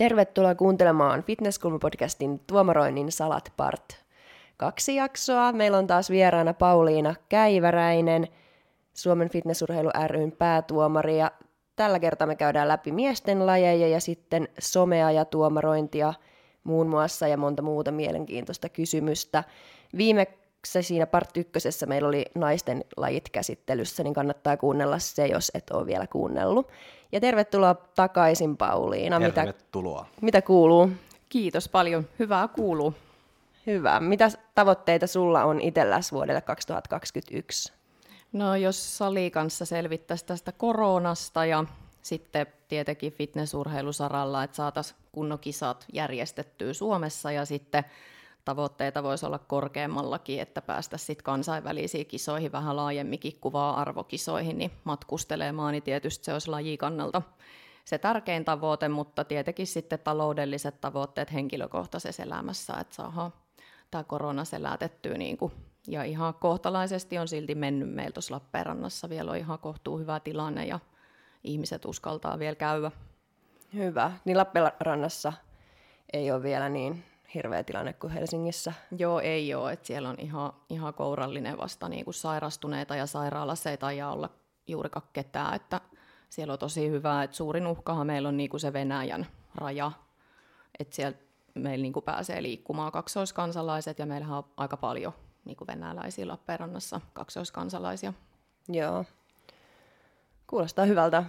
Tervetuloa kuuntelemaan Fitnesskulma-podcastin Tuomaroinnin salat part. Kaksi jaksoa. Meillä on taas vieraana Pauliina Käiväräinen, Suomen Fitnessurheilu ryn päätuomari. Ja tällä kertaa me käydään läpi miesten lajeja ja sitten somea ja tuomarointia muun muassa ja monta muuta mielenkiintoista kysymystä. Viimeksi siinä part ykkösessä meillä oli naisten lajit käsittelyssä, niin kannattaa kuunnella se, jos et ole vielä kuunnellut. Ja tervetuloa takaisin Pauliina. Tervetuloa. Mitä, mitä kuuluu? Kiitos paljon. Hyvää kuuluu. Hyvä. Mitä tavoitteita sulla on itselläsi vuodelle 2021? No jos Sali kanssa selvittäisi tästä koronasta ja sitten tietenkin fitnessurheilusaralla, että saataisiin kunnon kisat järjestettyä Suomessa ja sitten tavoitteita voisi olla korkeammallakin, että päästä sitten kansainvälisiin kisoihin vähän laajemminkin kuvaa arvokisoihin, niin matkustelemaan, niin tietysti se olisi lajikannalta se tärkein tavoite, mutta tietenkin sitten taloudelliset tavoitteet henkilökohtaisessa elämässä, että saadaan tämä korona selätettyä niin kuin, ja ihan kohtalaisesti on silti mennyt meillä tuossa Lappeenrannassa, vielä on ihan kohtuu hyvä tilanne ja ihmiset uskaltaa vielä käydä. Hyvä, niin Lappeenrannassa ei ole vielä niin hirveä tilanne kuin Helsingissä. Joo, ei ole. Että siellä on ihan, ihan kourallinen vasta niin kuin sairastuneita ja sairaalassa ei taida olla juurikaan ketään. Että siellä on tosi hyvä, että suurin uhkahan meillä on niin kuin se Venäjän raja. Että siellä meillä niin kuin pääsee liikkumaan kaksoiskansalaiset ja meillähän on aika paljon niin kuin venäläisiä Lappeenrannassa kaksoiskansalaisia. Joo. Kuulostaa hyvältä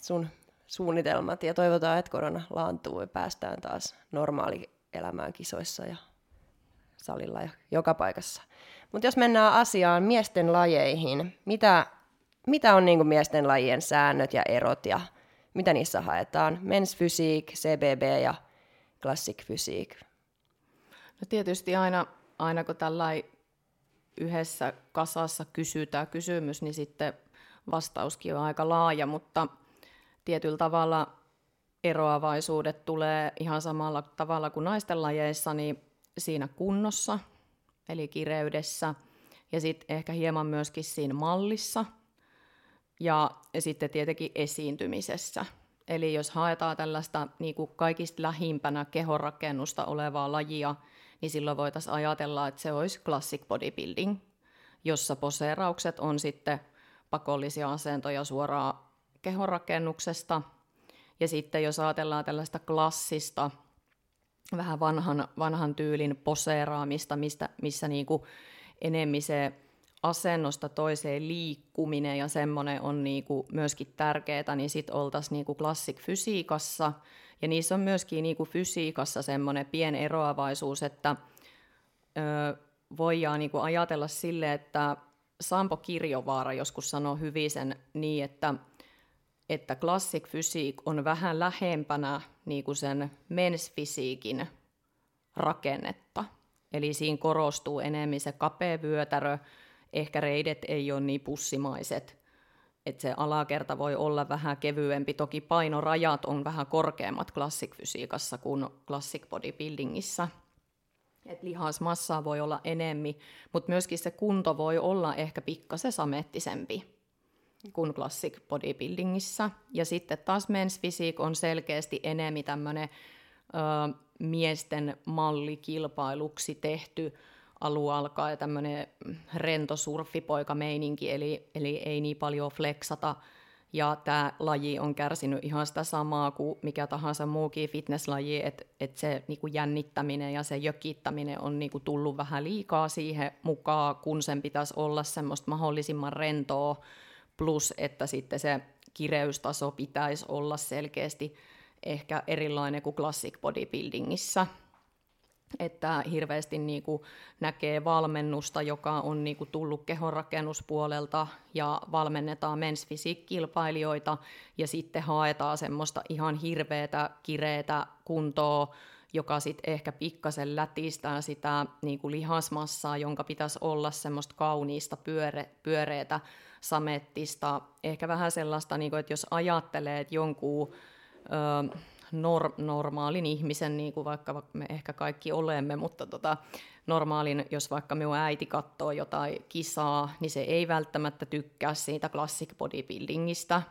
sun suunnitelmat ja toivotaan, että korona laantuu ja päästään taas normaali elämään kisoissa ja salilla ja joka paikassa. Mutta jos mennään asiaan miesten lajeihin, mitä, mitä on niinku miesten lajien säännöt ja erot ja mitä niissä haetaan? Men's Physique, CBB ja Classic Physique. No tietysti aina, aina kun tällä yhdessä kasassa kysytään kysymys, niin sitten vastauskin on aika laaja, mutta tietyllä tavalla eroavaisuudet tulee ihan samalla tavalla kuin naisten lajeissa, niin siinä kunnossa, eli kireydessä, ja sitten ehkä hieman myöskin siinä mallissa, ja, sitten tietenkin esiintymisessä. Eli jos haetaan tällaista niin kuin kaikista lähimpänä kehonrakennusta olevaa lajia, niin silloin voitaisiin ajatella, että se olisi classic bodybuilding, jossa poseeraukset on sitten pakollisia asentoja suoraan kehonrakennuksesta – ja sitten jos ajatellaan tällaista klassista, vähän vanhan, vanhan tyylin poseeraamista, mistä, missä niin kuin enemmän se asennosta toiseen liikkuminen ja semmoinen on niin kuin myöskin tärkeää, niin sitten oltaisiin niin classic fysiikassa. Ja niissä on myöskin niin kuin fysiikassa semmoinen pieni eroavaisuus, että ö, voidaan niin kuin ajatella sille, että Sampo Kirjovaara joskus sanoi hyvin sen niin, että että classic fysiik on vähän lähempänä niin kuin sen mensfysiikin rakennetta. Eli siinä korostuu enemmän se kapea vyötärö, ehkä reidet ei ole niin pussimaiset, että se alakerta voi olla vähän kevyempi. Toki painorajat on vähän korkeammat classic fysiikassa kuin classic bodybuildingissa. Et lihasmassaa voi olla enemmän, mutta myöskin se kunto voi olla ehkä pikkasen samettisempi kuin classic bodybuildingissa. Ja sitten taas men's physique on selkeästi enemmän tämmöinen miesten mallikilpailuksi tehty alu alkaa ja tämmöinen rento surfipoika-meininki, eli, eli ei niin paljon flexata. Ja tämä laji on kärsinyt ihan sitä samaa kuin mikä tahansa muukin fitnesslaji, että et se niinku jännittäminen ja se jökittäminen on niinku tullut vähän liikaa siihen mukaan, kun sen pitäisi olla semmoista mahdollisimman rentoa, plus että sitten se kireystaso pitäisi olla selkeästi ehkä erilainen kuin classic bodybuildingissa. Että hirveästi niin kuin näkee valmennusta, joka on niin kuin tullut kehonrakennuspuolelta ja valmennetaan men's kilpailijoita ja sitten haetaan semmoista ihan hirveätä, kireetä kuntoa, joka sitten ehkä pikkasen lätistää sitä niin kuin lihasmassaa, jonka pitäisi olla semmoista kauniista pyöre, pyöreätä samettista, ehkä vähän sellaista, niin kuin, että jos ajattelee, että jonkun ö, nor- normaalin ihmisen, niin kuin vaikka me ehkä kaikki olemme, mutta tota, normaalin, jos vaikka minun äiti katsoo jotain kisaa, niin se ei välttämättä tykkää siitä classic bodybuildingista.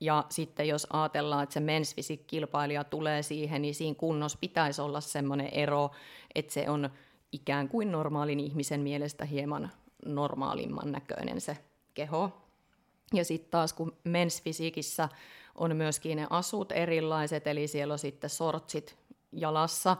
Ja sitten jos ajatellaan, että se men's kilpailija tulee siihen, niin siinä kunnossa pitäisi olla sellainen ero, että se on ikään kuin normaalin ihmisen mielestä hieman normaalimman näköinen se keho. Ja sitten taas kun mensfysiikissä on myöskin ne asut erilaiset, eli siellä on sitten sortsit jalassa,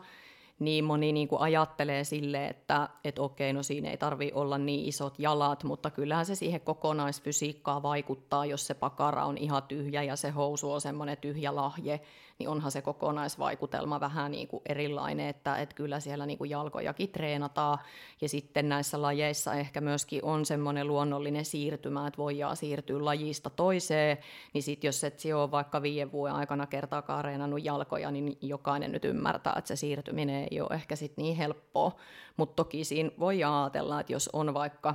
niin moni niin kuin ajattelee sille, että et okei, no siinä ei tarvi olla niin isot jalat, mutta kyllähän se siihen kokonaisfysiikkaan vaikuttaa, jos se pakara on ihan tyhjä ja se housu on semmoinen tyhjä lahje, niin onhan se kokonaisvaikutelma vähän niin kuin erilainen, että, että kyllä siellä niin kuin jalkojakin treenataan. Ja sitten näissä lajeissa ehkä myöskin on semmoinen luonnollinen siirtymä, että voidaan siirtyä lajista toiseen, niin sitten jos et ole vaikka viiden vuoden aikana kertaakaan reenannut jalkoja, niin jokainen nyt ymmärtää, että se siirtyminen ei ole ehkä sitten niin helppoa. Mutta toki siinä voi ajatella, että jos on vaikka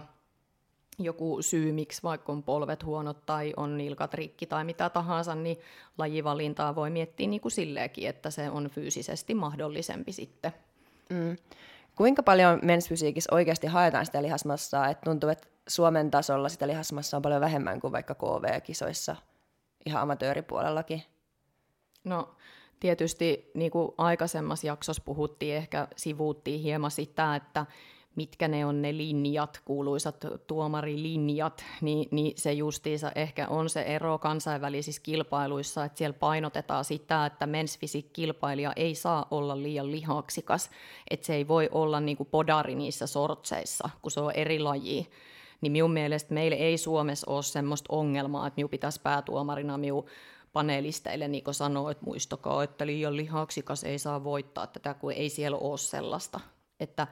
joku syy, miksi vaikka on polvet huonot tai on nilkat rikki tai mitä tahansa, niin lajivalintaa voi miettiä niin kuin silleenkin, että se on fyysisesti mahdollisempi sitten. Mm. Kuinka paljon mensfysiikissä oikeasti haetaan sitä lihasmassaa? Et tuntuu, että Suomen tasolla sitä lihasmassaa on paljon vähemmän kuin vaikka KV-kisoissa ihan amatööripuolellakin. No tietysti niin kuin aikaisemmassa jaksossa puhuttiin, ehkä sivuuttiin hieman sitä, että mitkä ne on ne linjat, kuuluisat tuomarilinjat, niin, niin se justiinsa ehkä on se ero kansainvälisissä kilpailuissa, että siellä painotetaan sitä, että mensfisik-kilpailija ei saa olla liian lihaksikas, että se ei voi olla niin kuin podari niissä sortseissa, kun se on eri laji. Niin minun mielestä meillä ei Suomessa ole semmoista ongelmaa, että minun pitäisi päätuomarina minun panelisteille niin sanoa, että muistakaa, että liian lihaksikas ei saa voittaa tätä, kun ei siellä ole sellaista. Että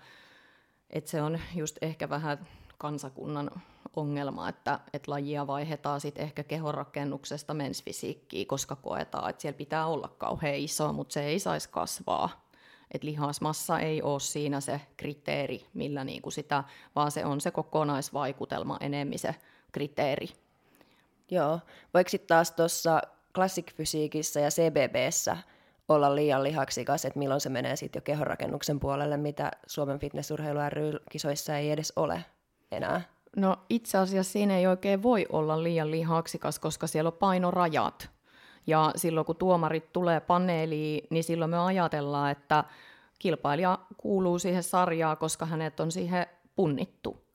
et se on just ehkä vähän kansakunnan ongelma, että, että lajia vaihdetaan sitten ehkä kehonrakennuksesta mensfisiikkiin, koska koetaan, että siellä pitää olla kauhean iso, mutta se ei saisi kasvaa. Et lihasmassa ei ole siinä se kriteeri, millä niinku sitä, vaan se on se kokonaisvaikutelma enemmän se kriteeri. Joo. Voiko sitten taas tuossa klassikfysiikissä ja CBBssä olla liian lihaksikas, että milloin se menee sitten jo kehonrakennuksen puolelle, mitä Suomen fitnessurheilu ry-kisoissa ei edes ole enää? No itse asiassa siinä ei oikein voi olla liian lihaksikas, koska siellä on painorajat. Ja silloin kun tuomarit tulee paneeliin, niin silloin me ajatellaan, että kilpailija kuuluu siihen sarjaan, koska hänet on siihen punnittu.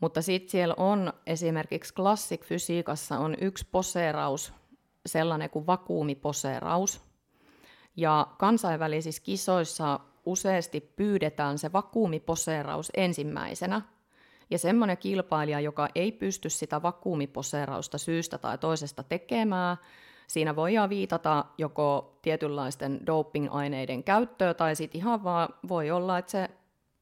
Mutta sitten siellä on esimerkiksi klassikfysiikassa on yksi poseeraus, sellainen kuin vakuumiposeeraus, ja kansainvälisissä kisoissa useasti pyydetään se vakuumiposeeraus ensimmäisenä. Ja semmoinen kilpailija, joka ei pysty sitä vakuumiposeerausta syystä tai toisesta tekemään, siinä voidaan viitata joko tietynlaisten doping-aineiden käyttöä tai sitten ihan vaan voi olla, että se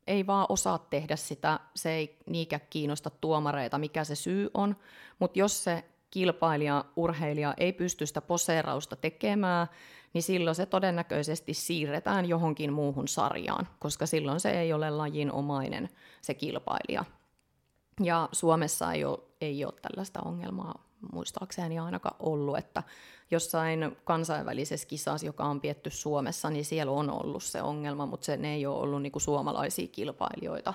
ei vaan osaa tehdä sitä, se ei niinkään kiinnosta tuomareita, mikä se syy on, mutta jos se kilpailija, urheilija ei pysty sitä poseerausta tekemään, niin silloin se todennäköisesti siirretään johonkin muuhun sarjaan, koska silloin se ei ole lajin omainen se kilpailija. Ja Suomessa ei ole, ei ole tällaista ongelmaa muistaakseni ainakaan ollut, että jossain kansainvälisessä kisassa, joka on pietty Suomessa, niin siellä on ollut se ongelma, mutta se, ei ole ollut niinku suomalaisia kilpailijoita.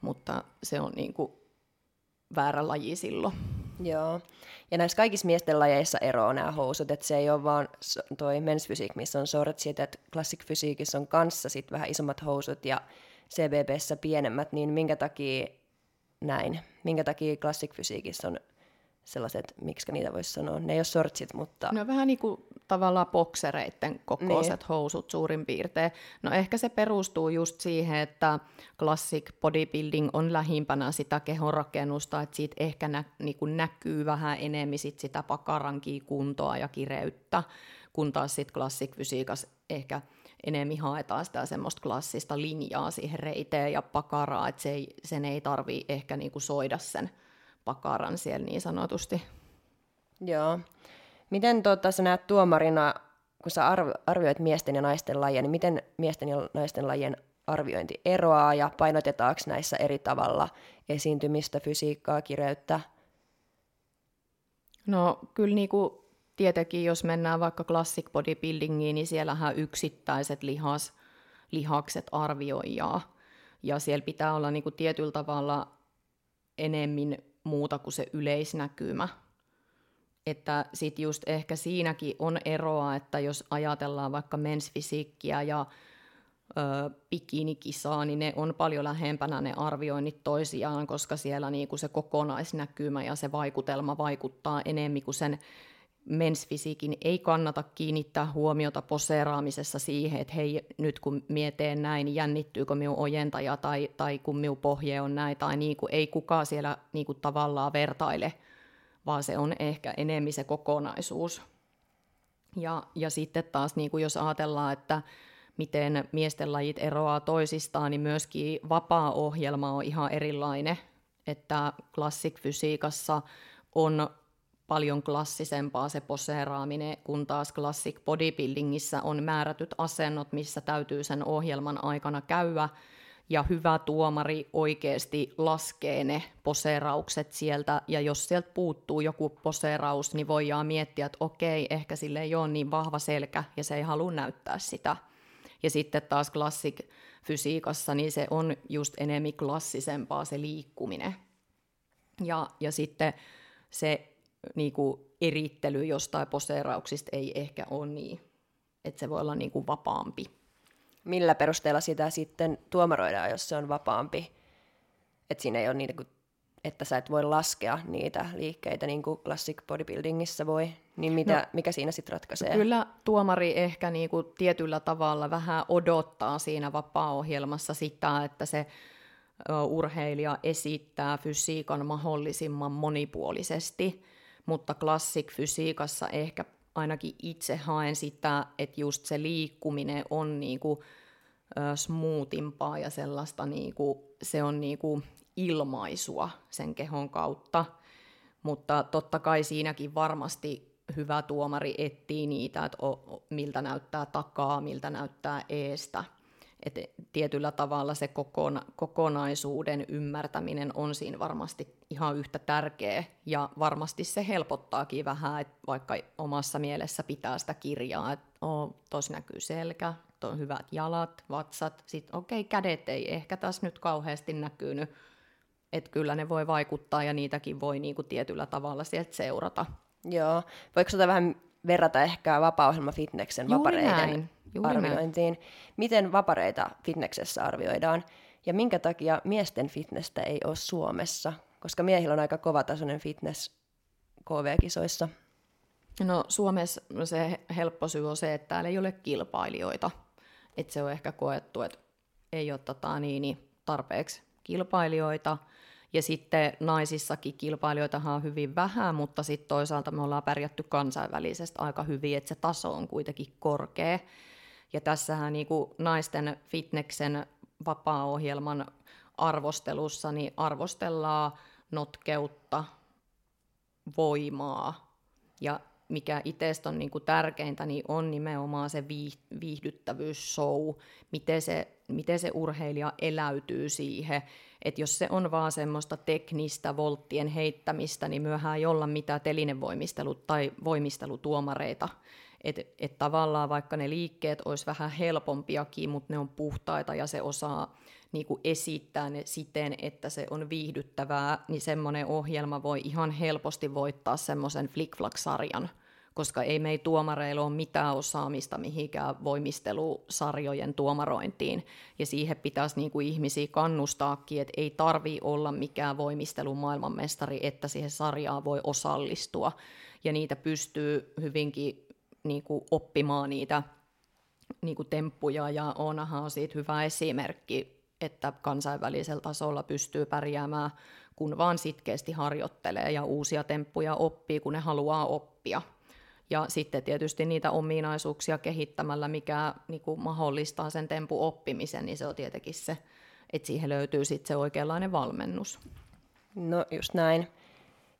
Mutta se on niinku väärä laji silloin. Joo. Ja näissä kaikissa miesten lajeissa eroaa nämä housut, että se ei ole vaan toi men's physique, missä on shortsit, että classic fysiikissa on kanssa sit vähän isommat housut ja CBBssä pienemmät, niin minkä takia näin? Minkä takia classic fysiikissa on sellaiset, miksi niitä voisi sanoa, ne ei ole shortsit, mutta... No vähän niin kuin tavallaan boksereiden kokoiset niin. housut suurin piirtein. No ehkä se perustuu just siihen, että classic bodybuilding on lähimpänä sitä kehonrakennusta, että siitä ehkä nä, niin kuin näkyy vähän enemmän sit sitä pakarankia kuntoa ja kireyttä, kun taas sitten classic fysiikas ehkä enemmän haetaan sitä semmoista klassista linjaa siihen reiteen ja pakaraa, että se ei, sen ei tarvii ehkä niinku soida sen pakaran siellä niin sanotusti. Joo. Miten tota, sä näet tuomarina, kun sä arvioit miesten ja naisten lajia, niin miten miesten ja naisten lajien arviointi eroaa ja painotetaanko näissä eri tavalla esiintymistä, fysiikkaa, kireyttä? No kyllä niin kuin tietenkin jos mennään vaikka classic bodybuildingiin, niin siellähän yksittäiset lihas, lihakset arvioijaa. Ja siellä pitää olla niin kuin tietyllä tavalla enemmän muuta kuin se yleisnäkymä. Että sitten just ehkä siinäkin on eroa, että jos ajatellaan vaikka mensfysiikkiä ja ö, bikinikisaa, niin ne on paljon lähempänä ne arvioinnit toisiaan, koska siellä niinku se kokonaisnäkymä ja se vaikutelma vaikuttaa enemmän kuin sen mensfisiikin ei kannata kiinnittää huomiota poseeraamisessa siihen, että hei, nyt kun mieteen näin, niin jännittyykö minun ojentaja tai, tai kun minun pohje on näin, tai niin kuin, ei kukaan siellä niin kuin tavallaan vertaile, vaan se on ehkä enemmän se kokonaisuus. Ja, ja sitten taas, niin kuin jos ajatellaan, että miten miesten lajit eroaa toisistaan, niin myöskin vapaa-ohjelma on ihan erilainen, että klassik-fysiikassa on paljon klassisempaa se poseeraaminen, kun taas classic bodybuildingissä on määrätyt asennot, missä täytyy sen ohjelman aikana käydä, ja hyvä tuomari oikeasti laskee ne poseeraukset sieltä, ja jos sieltä puuttuu joku poseeraus, niin voidaan miettiä, että okei, ehkä sille ei ole niin vahva selkä, ja se ei halua näyttää sitä. Ja sitten taas classic fysiikassa, niin se on just enemmän klassisempaa se liikkuminen. Ja, ja sitten se niin kuin erittely jostain poseerauksista ei ehkä ole niin, että se voi olla niin kuin vapaampi. Millä perusteella sitä sitten tuomaroidaan, jos se on vapaampi? Että siinä ei ole niin kuin, että sä et voi laskea niitä liikkeitä niin kuin classic bodybuildingissa voi, niin mitä, no, mikä siinä sitten ratkaisee? Kyllä tuomari ehkä niin kuin tietyllä tavalla vähän odottaa siinä vapaa-ohjelmassa sitä, että se urheilija esittää fysiikan mahdollisimman monipuolisesti mutta klassik-fysiikassa ehkä ainakin itse haen sitä, että just se liikkuminen on niinku, smoothimpaa ja sellaista, niinku, se on niinku ilmaisua sen kehon kautta. Mutta totta kai siinäkin varmasti hyvä tuomari etsii niitä, että miltä näyttää takaa, miltä näyttää eestä – et tietyllä tavalla se kokona, kokonaisuuden ymmärtäminen on siinä varmasti ihan yhtä tärkeä ja varmasti se helpottaakin vähän, että vaikka omassa mielessä pitää sitä kirjaa, että tuossa näkyy selkä, on hyvät jalat, vatsat, sitten okei, okay, kädet ei ehkä tässä nyt kauheasti näkynyt, että kyllä ne voi vaikuttaa ja niitäkin voi niinku tietyllä tavalla sieltä seurata. Joo, voiko sitä vähän verrata ehkä vapaa-ohjelma fitneksen vapareiden näin. Juuri arviointiin. Näin. Miten vapareita fitneksessä arvioidaan ja minkä takia miesten fitnessä ei ole Suomessa? Koska miehillä on aika kovatasoinen fitness KV-kisoissa. No Suomessa se helppo syy on se, että täällä ei ole kilpailijoita. Että se on ehkä koettu, että ei ole tota, niin, niin tarpeeksi kilpailijoita. Ja sitten naisissakin kilpailijoita on hyvin vähän, mutta sitten toisaalta me ollaan pärjätty kansainvälisesti aika hyvin, että se taso on kuitenkin korkea. Ja tässähän niin kuin naisten fitneksen vapaa-ohjelman arvostelussa niin arvostellaan notkeutta, voimaa ja mikä itsestä on niin kuin tärkeintä, niin on nimenomaan se viihdyttävyys, show, miten se, miten se urheilija eläytyy siihen. Että jos se on vaan semmoista teknistä volttien heittämistä, niin myöhään ei olla mitään telinevoimistelut tai voimistelutuomareita. Että et tavallaan vaikka ne liikkeet olisi vähän helpompiakin, mutta ne on puhtaita ja se osaa niin kuin esittää ne siten, että se on viihdyttävää, niin semmoinen ohjelma voi ihan helposti voittaa semmoisen flickflack-sarjan, koska ei mei tuomareilla ole mitään osaamista mihinkään voimistelusarjojen tuomarointiin, ja siihen pitäisi niin kuin ihmisiä kannustaakin, että ei tarvi olla mikään voimistelun maailmanmestari, että siihen sarjaan voi osallistua, ja niitä pystyy hyvinkin niin kuin oppimaan niitä niin kuin temppuja, ja Oonahan on siitä hyvä esimerkki, että kansainvälisellä tasolla pystyy pärjäämään, kun vaan sitkeästi harjoittelee ja uusia temppuja oppii, kun ne haluaa oppia. Ja sitten tietysti niitä ominaisuuksia kehittämällä, mikä niin kuin mahdollistaa sen tempu oppimisen, niin se on tietenkin se, että siihen löytyy sitten se oikeanlainen valmennus. No just näin.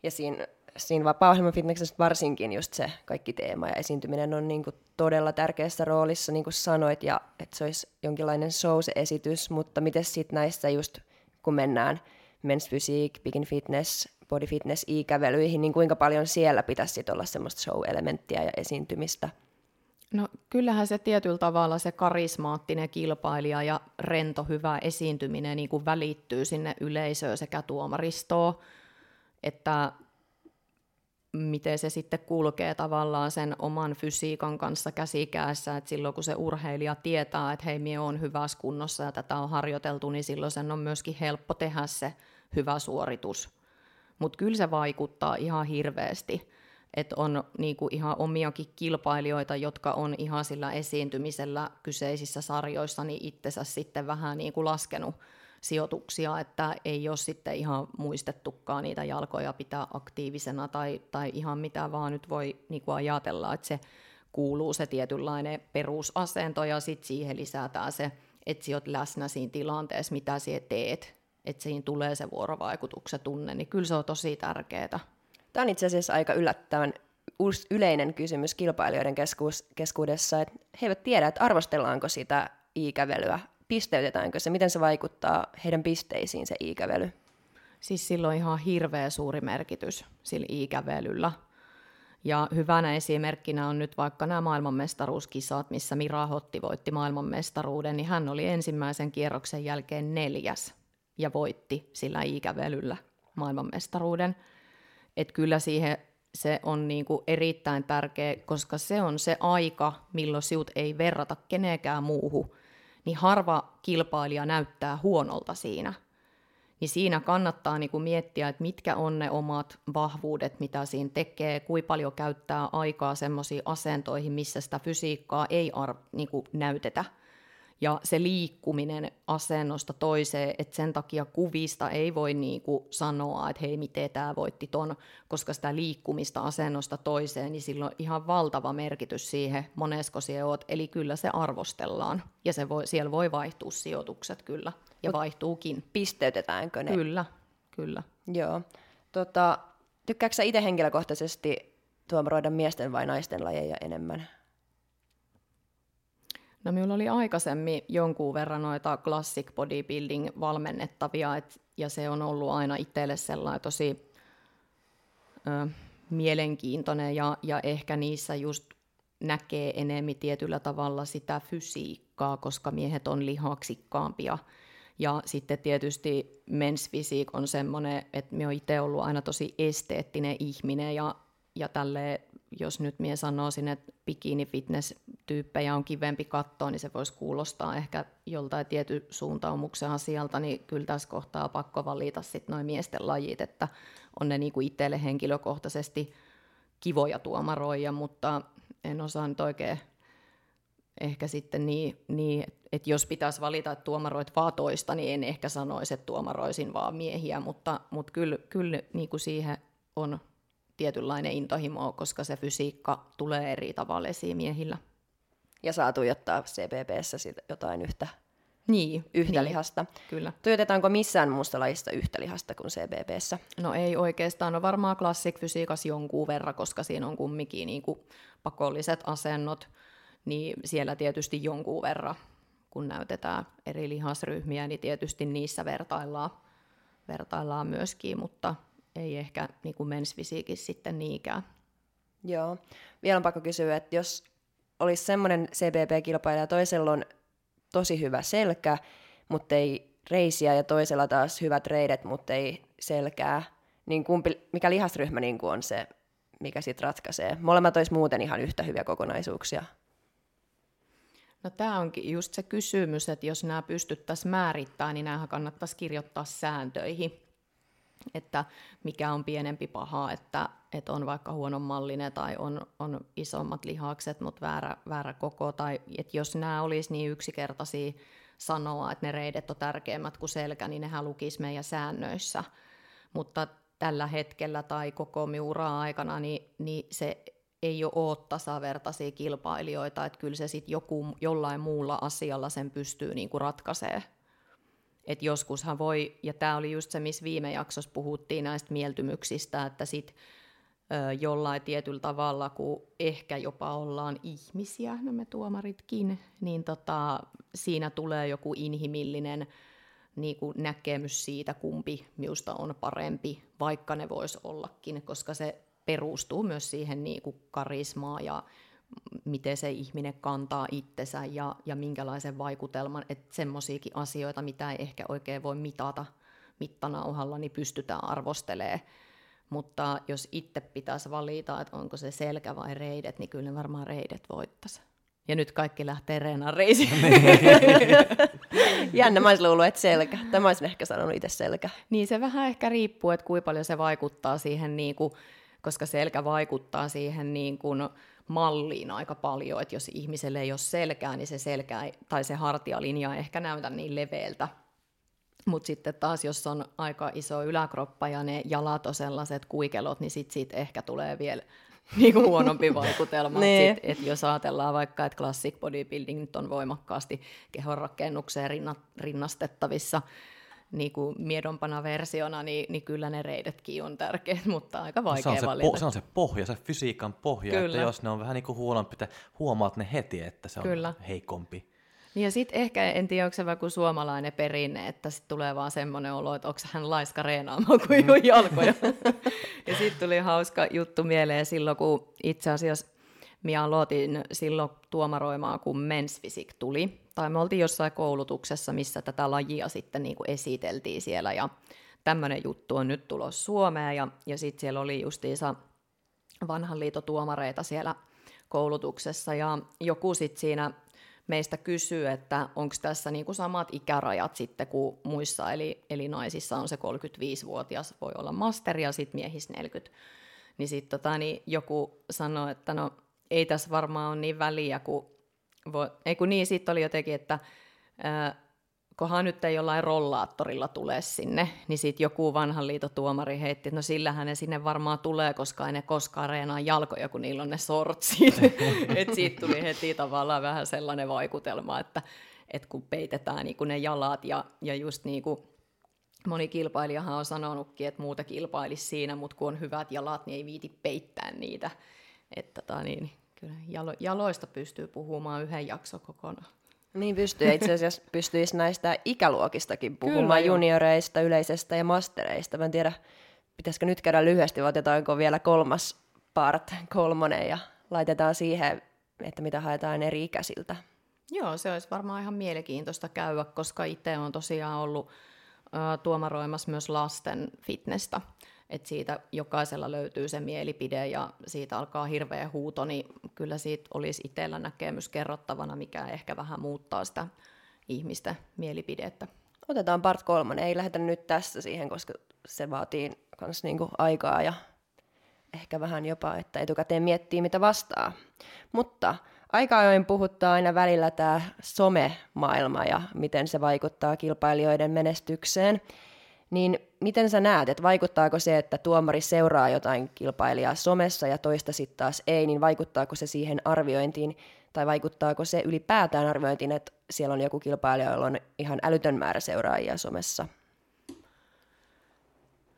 Ja siinä siinä vapaa fitnessessä varsinkin just se kaikki teema ja esiintyminen on niin kuin todella tärkeässä roolissa, niin kuin sanoit, ja että se olisi jonkinlainen show se esitys, mutta miten sitten näissä just, kun mennään men's physique, bikini fitness, body fitness i-kävelyihin, niin kuinka paljon siellä pitäisi sit olla semmoista show-elementtiä ja esiintymistä? No kyllähän se tietyllä tavalla se karismaattinen kilpailija ja rento hyvä esiintyminen niin kuin välittyy sinne yleisöön sekä tuomaristoon, että miten se sitten kulkee tavallaan sen oman fysiikan kanssa käsikäässä, että silloin kun se urheilija tietää, että hei, minä olen hyvässä kunnossa ja tätä on harjoiteltu, niin silloin sen on myöskin helppo tehdä se hyvä suoritus. Mutta kyllä se vaikuttaa ihan hirveästi, että on niinku ihan omiakin kilpailijoita, jotka on ihan sillä esiintymisellä kyseisissä sarjoissa niin itsensä sitten vähän niinku laskenut sijoituksia, että ei ole sitten ihan muistettukaan niitä jalkoja pitää aktiivisena tai, tai ihan mitä vaan nyt voi niin kuin ajatella, että se kuuluu se tietynlainen perusasento ja sitten siihen lisätään se, että sinä läsnä siinä tilanteessa, mitä sinä teet, että siinä tulee se vuorovaikutuksen tunne, niin kyllä se on tosi tärkeää. Tämä on itse asiassa aika yllättävän yleinen kysymys kilpailijoiden keskuudessa, että he eivät tiedä, että arvostellaanko sitä ikävelyä pisteytetäänkö se, miten se vaikuttaa heidän pisteisiin se ikävely? Siis sillä on ihan hirveä suuri merkitys sillä ikävelyllä. Ja hyvänä esimerkkinä on nyt vaikka nämä maailmanmestaruuskisat, missä Mira Hotti voitti maailmanmestaruuden, niin hän oli ensimmäisen kierroksen jälkeen neljäs ja voitti sillä ikävelyllä maailmanmestaruuden. Et kyllä siihen se on niinku erittäin tärkeä, koska se on se aika, milloin siut ei verrata kenenkään muuhun niin harva kilpailija näyttää huonolta siinä. Niin siinä kannattaa niin kuin miettiä, että mitkä on ne omat vahvuudet, mitä siinä tekee, kuinka paljon käyttää aikaa semmoisiin asentoihin, missä sitä fysiikkaa ei ar- niin kuin näytetä – ja se liikkuminen asennosta toiseen, että sen takia kuvista ei voi niinku sanoa, että hei, miten tämä voitti ton, koska sitä liikkumista asennosta toiseen, niin sillä on ihan valtava merkitys siihen, monesko siellä oot. Eli kyllä se arvostellaan, ja se voi, siellä voi vaihtua sijoitukset kyllä, ja Mut vaihtuukin. Pisteytetäänkö ne? Kyllä, kyllä. Joo. Tota, tykkääkö sä itse henkilökohtaisesti tuomaroida miesten vai naisten lajeja enemmän? No minulla oli aikaisemmin jonkun verran noita classic bodybuilding valmennettavia, et, ja se on ollut aina itselle sellainen tosi ö, mielenkiintoinen, ja, ja ehkä niissä just näkee enemmän tietyllä tavalla sitä fysiikkaa, koska miehet on lihaksikkaampia. Ja sitten tietysti men's physique on semmoinen, että minä olen itse ollut aina tosi esteettinen ihminen ja, ja tälle jos nyt mie sanoisin, että bikini-fitness-tyyppejä on kivempi katsoa, niin se voisi kuulostaa ehkä joltain tietyn suuntaumuksen asialta, niin kyllä tässä kohtaa pakko valita sitten noin miesten lajit, että on ne niinku itselle henkilökohtaisesti kivoja tuomaroja, mutta en osaa nyt oikein ehkä sitten niin, niin että jos pitäisi valita, että tuomaroit vaan toista, niin en ehkä sanoisi, että tuomaroisin vaan miehiä, mutta, mutta kyllä, kyllä niin kuin siihen on tietynlainen intohimo, koska se fysiikka tulee eri tavalla esiin miehillä. Ja saa tuijottaa CPPssä jotain yhtä, niin, yhtä niin, lihasta. Kyllä. Tuijotetaanko missään muusta lajista yhtä lihasta kuin CBBssä? No ei oikeastaan. No varmaan klassikfysiikas jonkun verran, koska siinä on kumminkin niin kuin pakolliset asennot, niin siellä tietysti jonkun verran, kun näytetään eri lihasryhmiä, niin tietysti niissä vertaillaan, vertaillaan myöskin, mutta ei ehkä niin kuin mensvisiikin sitten niinkään. Joo. Vielä on pakko kysyä, että jos olisi semmoinen CBP-kilpailija, toisella on tosi hyvä selkä, mutta ei reisiä, ja toisella taas hyvät reidet, mutta ei selkää, niin kumpi, mikä lihasryhmä niin kuin on se, mikä sitten ratkaisee? Molemmat olisi muuten ihan yhtä hyviä kokonaisuuksia. No tämä onkin just se kysymys, että jos nämä pystyttäisiin määrittämään, niin nämä kannattaisi kirjoittaa sääntöihin että mikä on pienempi paha, että, että on vaikka huonon mallinen tai on, on isommat lihakset, mutta väärä, väärä koko. Tai että jos nämä olisi niin yksinkertaisia sanoa, että ne reidet on tärkeimmät kuin selkä, niin nehän lukisi meidän säännöissä. Mutta tällä hetkellä tai koko miuraa aikana, niin, niin se ei ole tasavertaisia kilpailijoita, että kyllä se sitten jollain muulla asialla sen pystyy niinku ratkaisemaan että joskushan voi, ja tämä oli just se, missä viime jaksossa puhuttiin näistä mieltymyksistä, että sit ö, jollain tietyllä tavalla, kun ehkä jopa ollaan ihmisiä, no me tuomaritkin, niin tota, siinä tulee joku inhimillinen niin kuin näkemys siitä, kumpi minusta on parempi, vaikka ne vois ollakin, koska se perustuu myös siihen niin kuin karismaan ja miten se ihminen kantaa itsensä ja, ja minkälaisen vaikutelman, että semmoisiakin asioita, mitä ei ehkä oikein voi mitata mittanauhalla, niin pystytään arvostelemaan. Mutta jos itse pitäisi valita, että onko se selkä vai reidet, niin kyllä ne varmaan reidet voittaisi. Ja nyt kaikki lähtee reenaan reisiin. Jännä, mä olisin luullut, että selkä. Tämä olisin ehkä sanonut itse selkä. Niin se vähän ehkä riippuu, että kuinka paljon se vaikuttaa siihen, niin kuin, koska selkä vaikuttaa siihen niin kuin, malliin aika paljon, että jos ihmiselle ei ole selkää, niin se selkä tai se hartialinja ei ehkä näytä niin leveältä. Mutta sitten taas, jos on aika iso yläkroppa ja ne jalat on sellaiset kuikelot, niin sitten siitä ehkä tulee vielä niin kuin huonompi vaikutelma. niin. sit, et jos ajatellaan vaikka, että classic bodybuilding nyt on voimakkaasti kehonrakennukseen rinnastettavissa, niin kuin miedompana versiona, niin, niin kyllä ne reidetkin on tärkeät, mutta aika vaikea no se on valita. Se, po, se on se pohja, se fysiikan pohja, kyllä. että jos ne on vähän niin kuin huonompi, että huomaat ne heti, että se on kyllä. heikompi. Niin ja sitten ehkä, en tiedä, onko se vaikka suomalainen perinne, että sitten tulee vaan semmoinen olo, että onko hän laiska reenaamaan kuin mm. jalkoja. ja sitten tuli hauska juttu mieleen silloin, kun itse asiassa minä aloitin silloin tuomaroimaan, kun Men's Physique tuli. Tai me oltiin jossain koulutuksessa, missä tätä lajia sitten niin kuin esiteltiin siellä. Ja tämmöinen juttu on nyt tulossa Suomeen. Ja, ja sitten siellä oli justiinsa vanhan liitotuomareita siellä koulutuksessa. Ja joku sitten siinä meistä kysyy, että onko tässä niin kuin samat ikärajat sitten kuin muissa, eli, eli naisissa on se 35-vuotias, voi olla masteri ja sitten miehissä 40. Niin sitten tota, niin joku sanoi, että no ei tässä varmaan ole niin väliä, kun, voi, ei kun niin, sitten oli jotenkin, että ää, kohan nyt ei jollain rollaattorilla tule sinne, niin sitten joku vanhan liitotuomari heitti, että no sillähän ne sinne varmaan tulee, koska ei ne koskaan reenaa jalkoja, kun niillä on ne sortsit. että siitä tuli heti tavallaan vähän sellainen vaikutelma, että, että kun peitetään niin kun ne jalat ja, ja just niin kuin moni kilpailijahan on sanonutkin, että muuta kilpailisi siinä, mutta kun on hyvät jalat, niin ei viiti peittää niitä. Että tota, niin, kyllä jalo, jaloista pystyy puhumaan yhden jakson kokonaan. Niin pystyy. Itse asiassa pystyisi näistä ikäluokistakin puhumaan Kyllä, junioreista, yleisestä ja mastereista. Mä en tiedä, pitäisikö nyt käydä lyhyesti vai otetaanko vielä kolmas part, kolmonen, ja laitetaan siihen, että mitä haetaan eri ikäisiltä. Joo, se olisi varmaan ihan mielenkiintoista käydä, koska itse on tosiaan ollut uh, tuomaroimassa myös lasten fitnessä että siitä jokaisella löytyy se mielipide ja siitä alkaa hirveä huuto, niin kyllä siitä olisi itsellä näkemys kerrottavana, mikä ehkä vähän muuttaa sitä ihmistä mielipidettä. Otetaan part kolmonen, ei lähdetä nyt tässä siihen, koska se vaatii myös niinku aikaa ja ehkä vähän jopa, että etukäteen miettii, mitä vastaa. Mutta aika ajoin puhuttaa aina välillä tämä some-maailma ja miten se vaikuttaa kilpailijoiden menestykseen. Niin miten sä näet, että vaikuttaako se, että tuomari seuraa jotain kilpailijaa somessa ja toista sitten taas ei, niin vaikuttaako se siihen arviointiin, tai vaikuttaako se ylipäätään arviointiin, että siellä on joku kilpailija, jolla on ihan älytön määrä seuraajia somessa?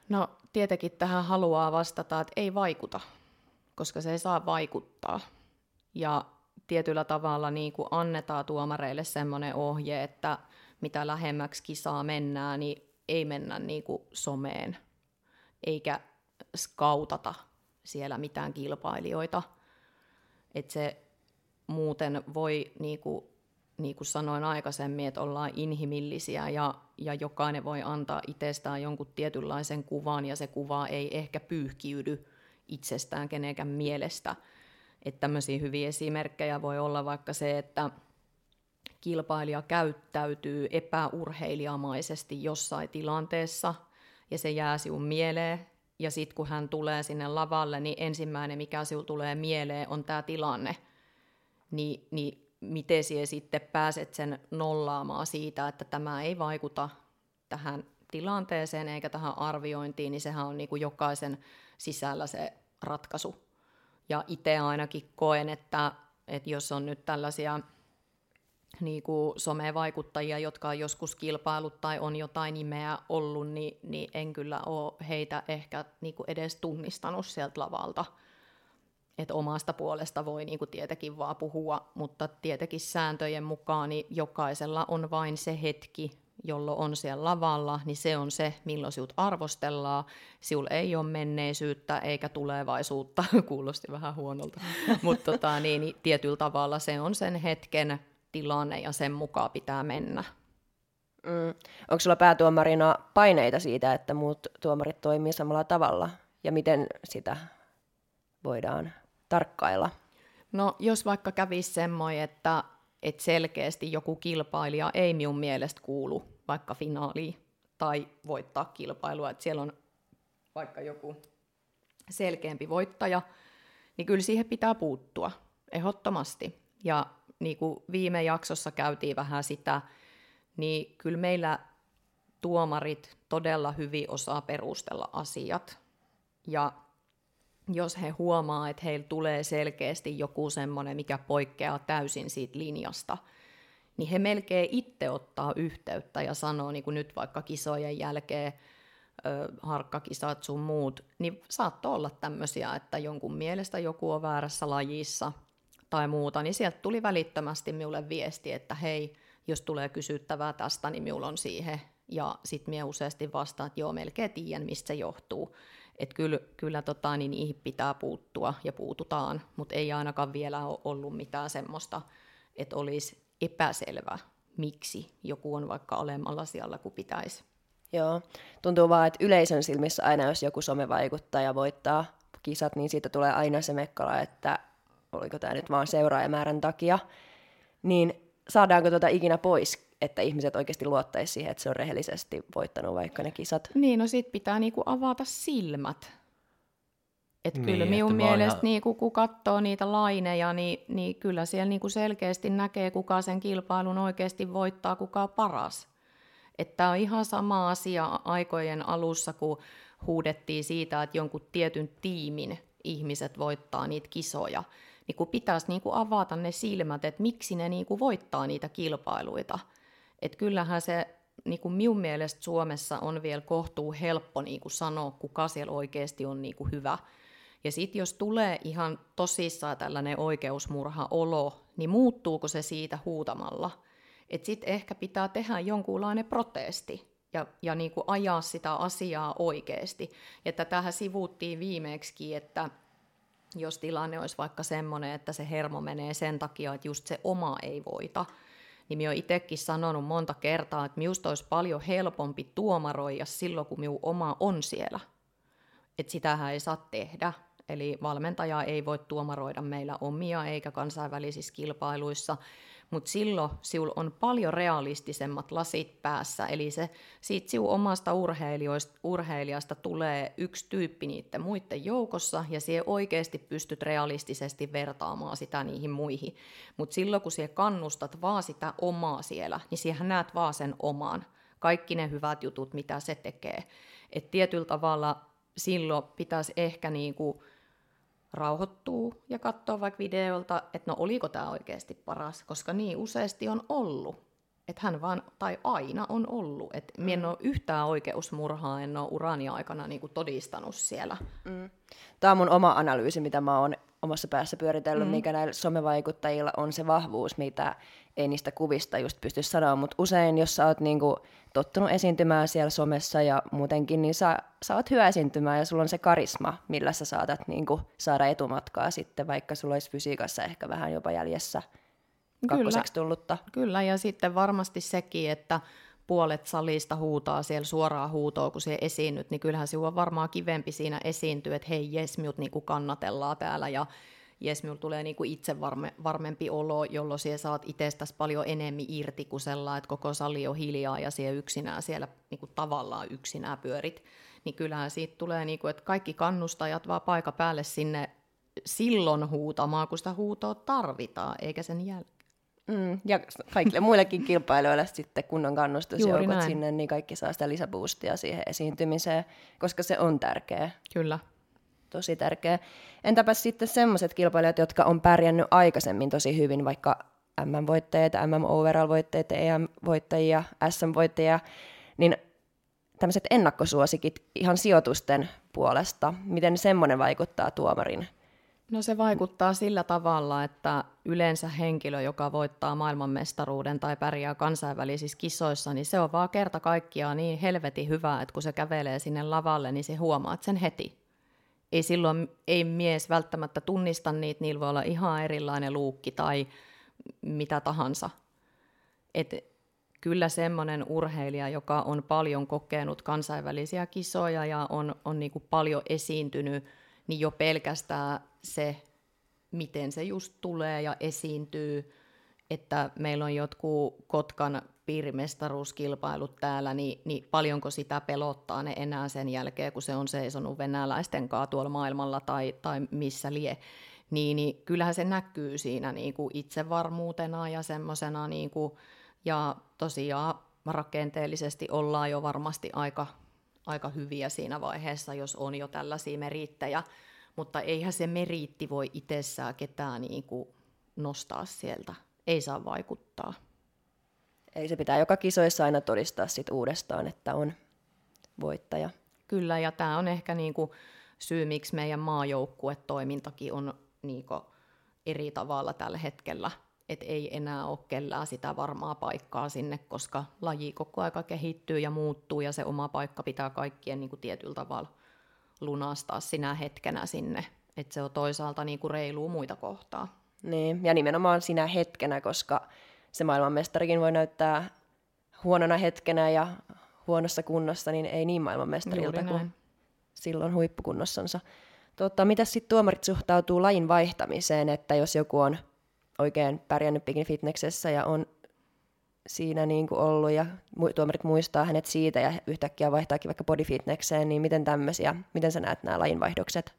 No tietenkin tähän haluaa vastata, että ei vaikuta, koska se ei saa vaikuttaa. Ja tietyllä tavalla niin kuin annetaan tuomareille semmoinen ohje, että mitä lähemmäksi kisaa mennään, niin ei mennä niin kuin someen, eikä skautata siellä mitään kilpailijoita. Että se muuten voi, niin kuin, niin kuin sanoin aikaisemmin, että ollaan inhimillisiä ja, ja jokainen voi antaa itsestään jonkun tietynlaisen kuvan ja se kuva ei ehkä pyyhkiydy itsestään kenenkään mielestä. Että tämmöisiä hyviä esimerkkejä voi olla vaikka se, että kilpailija käyttäytyy epäurheilijamaisesti jossain tilanteessa ja se jää sinun mieleen. Ja sitten kun hän tulee sinne lavalle, niin ensimmäinen, mikä sinun tulee mieleen, on tämä tilanne. Ni, niin miten sinä sitten pääset sen nollaamaan siitä, että tämä ei vaikuta tähän tilanteeseen eikä tähän arviointiin, niin sehän on niin kuin jokaisen sisällä se ratkaisu. Ja itse ainakin koen, että, että jos on nyt tällaisia niin kuin somevaikuttajia, jotka on joskus kilpailut tai on jotain nimeä ollut, niin, niin en kyllä ole heitä ehkä niin kuin edes tunnistanut sieltä lavalta. Et omasta puolesta voi niin kuin tietenkin vaan puhua, mutta tietenkin sääntöjen mukaan niin jokaisella on vain se hetki jollo on siellä lavalla, niin se on se, milloin sinut arvostellaan. Sinulla ei ole menneisyyttä eikä tulevaisuutta, kuulosti vähän huonolta, mutta tota, niin, niin, tietyllä tavalla se on sen hetken tilanne ja sen mukaan pitää mennä. Mm. Onko sulla päätuomarina paineita siitä, että muut tuomarit toimii samalla tavalla? Ja miten sitä voidaan tarkkailla? No jos vaikka kävisi semmoinen, että, että selkeästi joku kilpailija ei minun mielestä kuulu vaikka finaaliin tai voittaa kilpailua, että siellä on vaikka joku selkeämpi voittaja, niin kyllä siihen pitää puuttua ehdottomasti. Ja niin kuin viime jaksossa käytiin vähän sitä, niin kyllä meillä tuomarit todella hyvin osaa perustella asiat. Ja jos he huomaa, että heillä tulee selkeästi joku semmoinen, mikä poikkeaa täysin siitä linjasta, niin he melkein itse ottaa yhteyttä ja sanoo, niin kuin nyt vaikka kisojen jälkeen, harkkakisat sun muut, niin saattoi olla tämmöisiä, että jonkun mielestä joku on väärässä lajissa tai muuta, niin sieltä tuli välittömästi minulle viesti, että hei, jos tulee kysyttävää tästä, niin minulla on siihen. Ja sitten minä useasti vastaan, että joo, melkein tiedän, mistä se johtuu. Että kyllä, kyllä tota, niin niihin pitää puuttua ja puututaan, mutta ei ainakaan vielä ole ollut mitään semmoista, että olisi epäselvä, miksi joku on vaikka alemmalla siellä kuin pitäisi. Joo, tuntuu vaan, että yleisön silmissä aina jos joku somevaikuttaja voittaa kisat, niin siitä tulee aina se mekkala, että oliko tämä nyt vaan seuraajamäärän takia. Niin saadaanko tuota ikinä pois, että ihmiset oikeasti luottaisi siihen, että se on rehellisesti voittanut vaikka ne kisat? Niin, no sit pitää niinku avata silmät. Et niin, kyllä minun mielestä, ihan... niinku, kun katsoo niitä laineja, niin, niin kyllä siellä niinku selkeästi näkee, kuka sen kilpailun oikeasti voittaa, kuka on paras. Että on ihan sama asia aikojen alussa, kun huudettiin siitä, että jonkun tietyn tiimin ihmiset voittaa niitä kisoja niin kun pitäisi niin kuin avata ne silmät, että miksi ne niin kuin voittaa niitä kilpailuita. Että kyllähän se niin kuin minun mielestä Suomessa on vielä kohtuu helppo niin kuin sanoa, kuka siellä oikeasti on niin kuin hyvä. Ja sitten jos tulee ihan tosissaan tällainen oikeusmurha-olo, niin muuttuuko se siitä huutamalla? Että sitten ehkä pitää tehdä jonkunlainen protesti ja, ja niin kuin ajaa sitä asiaa oikeasti. Ja tätähän sivuuttiin viimeksi, että jos tilanne olisi vaikka semmoinen, että se hermo menee sen takia, että just se oma ei voita, niin minä olen itsekin sanonut monta kertaa, että minusta olisi paljon helpompi tuomaroida silloin, kun minun oma on siellä. Että sitähän ei saa tehdä. Eli valmentaja ei voi tuomaroida meillä omia eikä kansainvälisissä kilpailuissa, mutta silloin sinulla on paljon realistisemmat lasit päässä, eli se siitä sinun omasta urheilijasta tulee yksi tyyppi niiden muiden joukossa, ja siihen oikeasti pystyt realistisesti vertaamaan sitä niihin muihin. Mutta silloin, kun siihen kannustat vaan sitä omaa siellä, niin siihen näet vaan sen oman. Kaikki ne hyvät jutut, mitä se tekee. Et tietyllä tavalla silloin pitäisi ehkä niinku rauhoittuu ja katsoo vaikka videolta, että no oliko tämä oikeasti paras, koska niin useasti on ollut. Että hän vaan, tai aina on ollut. Että mm. en ole yhtään oikeusmurhaa, en ole urani aikana niin kuin todistanut siellä. Mm. Tämä on mun oma analyysi, mitä mä oon omassa päässä pyöritellyt, mm. mikä näillä somevaikuttajilla on se vahvuus, mitä ei niistä kuvista just pysty sanoa, mutta usein, jos sä oot niinku tottunut esiintymään siellä somessa ja muutenkin, niin sä, sä oot hyvä esiintymään ja sulla on se karisma, millä sä saatat niinku saada etumatkaa sitten, vaikka sulla olisi fysiikassa ehkä vähän jopa jäljessä kakkoseksi tullutta. Kyllä, ja sitten varmasti sekin, että puolet salista huutaa siellä suoraa huutoa, kun se esiinnyt, niin kyllähän sinua on varmaan kivempi siinä esiintyä, että hei jes, minut niinku kannatellaan täällä ja jes, minulla tulee niinku itse varme, varmempi olo, jolloin siellä saat itsestäsi paljon enemmän irti kuin sellainen, että koko sali on hiljaa ja siellä yksinään siellä niinku tavallaan yksinään pyörit. Niin kyllähän siitä tulee, niinku, että kaikki kannustajat vaan paikka päälle sinne silloin huutamaan, kun sitä huutoa tarvitaan, eikä sen jälkeen. Mm, ja kaikille muillekin kilpailijoille sitten kunnon kannustusjoukot sinne, niin kaikki saa sitä lisäboostia siihen esiintymiseen, koska se on tärkeä. Kyllä. Tosi tärkeä. Entäpä sitten semmoiset kilpailijat, jotka on pärjännyt aikaisemmin tosi hyvin, vaikka MM-voittajia, MM Overall-voittajia, EM-voittajia, SM-voittajia, niin tämmöiset ennakkosuosikit ihan sijoitusten puolesta, miten semmoinen vaikuttaa tuomarin No se vaikuttaa sillä tavalla, että yleensä henkilö, joka voittaa maailmanmestaruuden tai pärjää kansainvälisissä kisoissa, niin se on vaan kerta kaikkiaan niin helvetin hyvä, että kun se kävelee sinne lavalle, niin se huomaat sen heti. Ei silloin, ei mies välttämättä tunnista niitä, niillä voi olla ihan erilainen luukki tai mitä tahansa. Et kyllä semmoinen urheilija, joka on paljon kokenut kansainvälisiä kisoja ja on, on niin kuin paljon esiintynyt, niin jo pelkästään se, miten se just tulee ja esiintyy, että meillä on jotkut Kotkan piirimestaruuskilpailut täällä, niin, niin paljonko sitä pelottaa ne enää sen jälkeen, kun se on seisonut venäläisten kanssa tuolla maailmalla tai, tai missä lie. Niin, niin kyllähän se näkyy siinä niin kuin itsevarmuutena ja semmoisena, niin ja tosiaan rakenteellisesti ollaan jo varmasti aika, aika hyviä siinä vaiheessa, jos on jo tällaisia merittejä, mutta eihän se meriitti voi itsessään ketään niin kuin nostaa sieltä. Ei saa vaikuttaa. Ei se pitää joka kisoissa aina todistaa sit uudestaan, että on voittaja. Kyllä, ja tämä on ehkä niin kuin syy, miksi meidän maajoukkuetoimintakin on niin kuin eri tavalla tällä hetkellä. Et ei enää ole kellään sitä varmaa paikkaa sinne, koska laji koko aika kehittyy ja muuttuu, ja se oma paikka pitää kaikkien niin kuin tietyllä tavalla lunastaa sinä hetkenä sinne. Että se on toisaalta niin kuin reilua muita kohtaa. Niin, ja nimenomaan sinä hetkenä, koska se maailmanmestarikin voi näyttää huonona hetkenä ja huonossa kunnossa, niin ei niin maailmanmestarilta kuin silloin huippukunnossansa. Totta, mitä sitten tuomarit suhtautuu lajin vaihtamiseen, että jos joku on oikein pärjännyt Bikini Fitnessessä ja on siinä niin kuin ollut ja tuomarit muistaa hänet siitä ja yhtäkkiä vaihtaakin vaikka bodyfitnesseen, niin miten tämmöisiä, miten sä näet nämä lajinvaihdokset?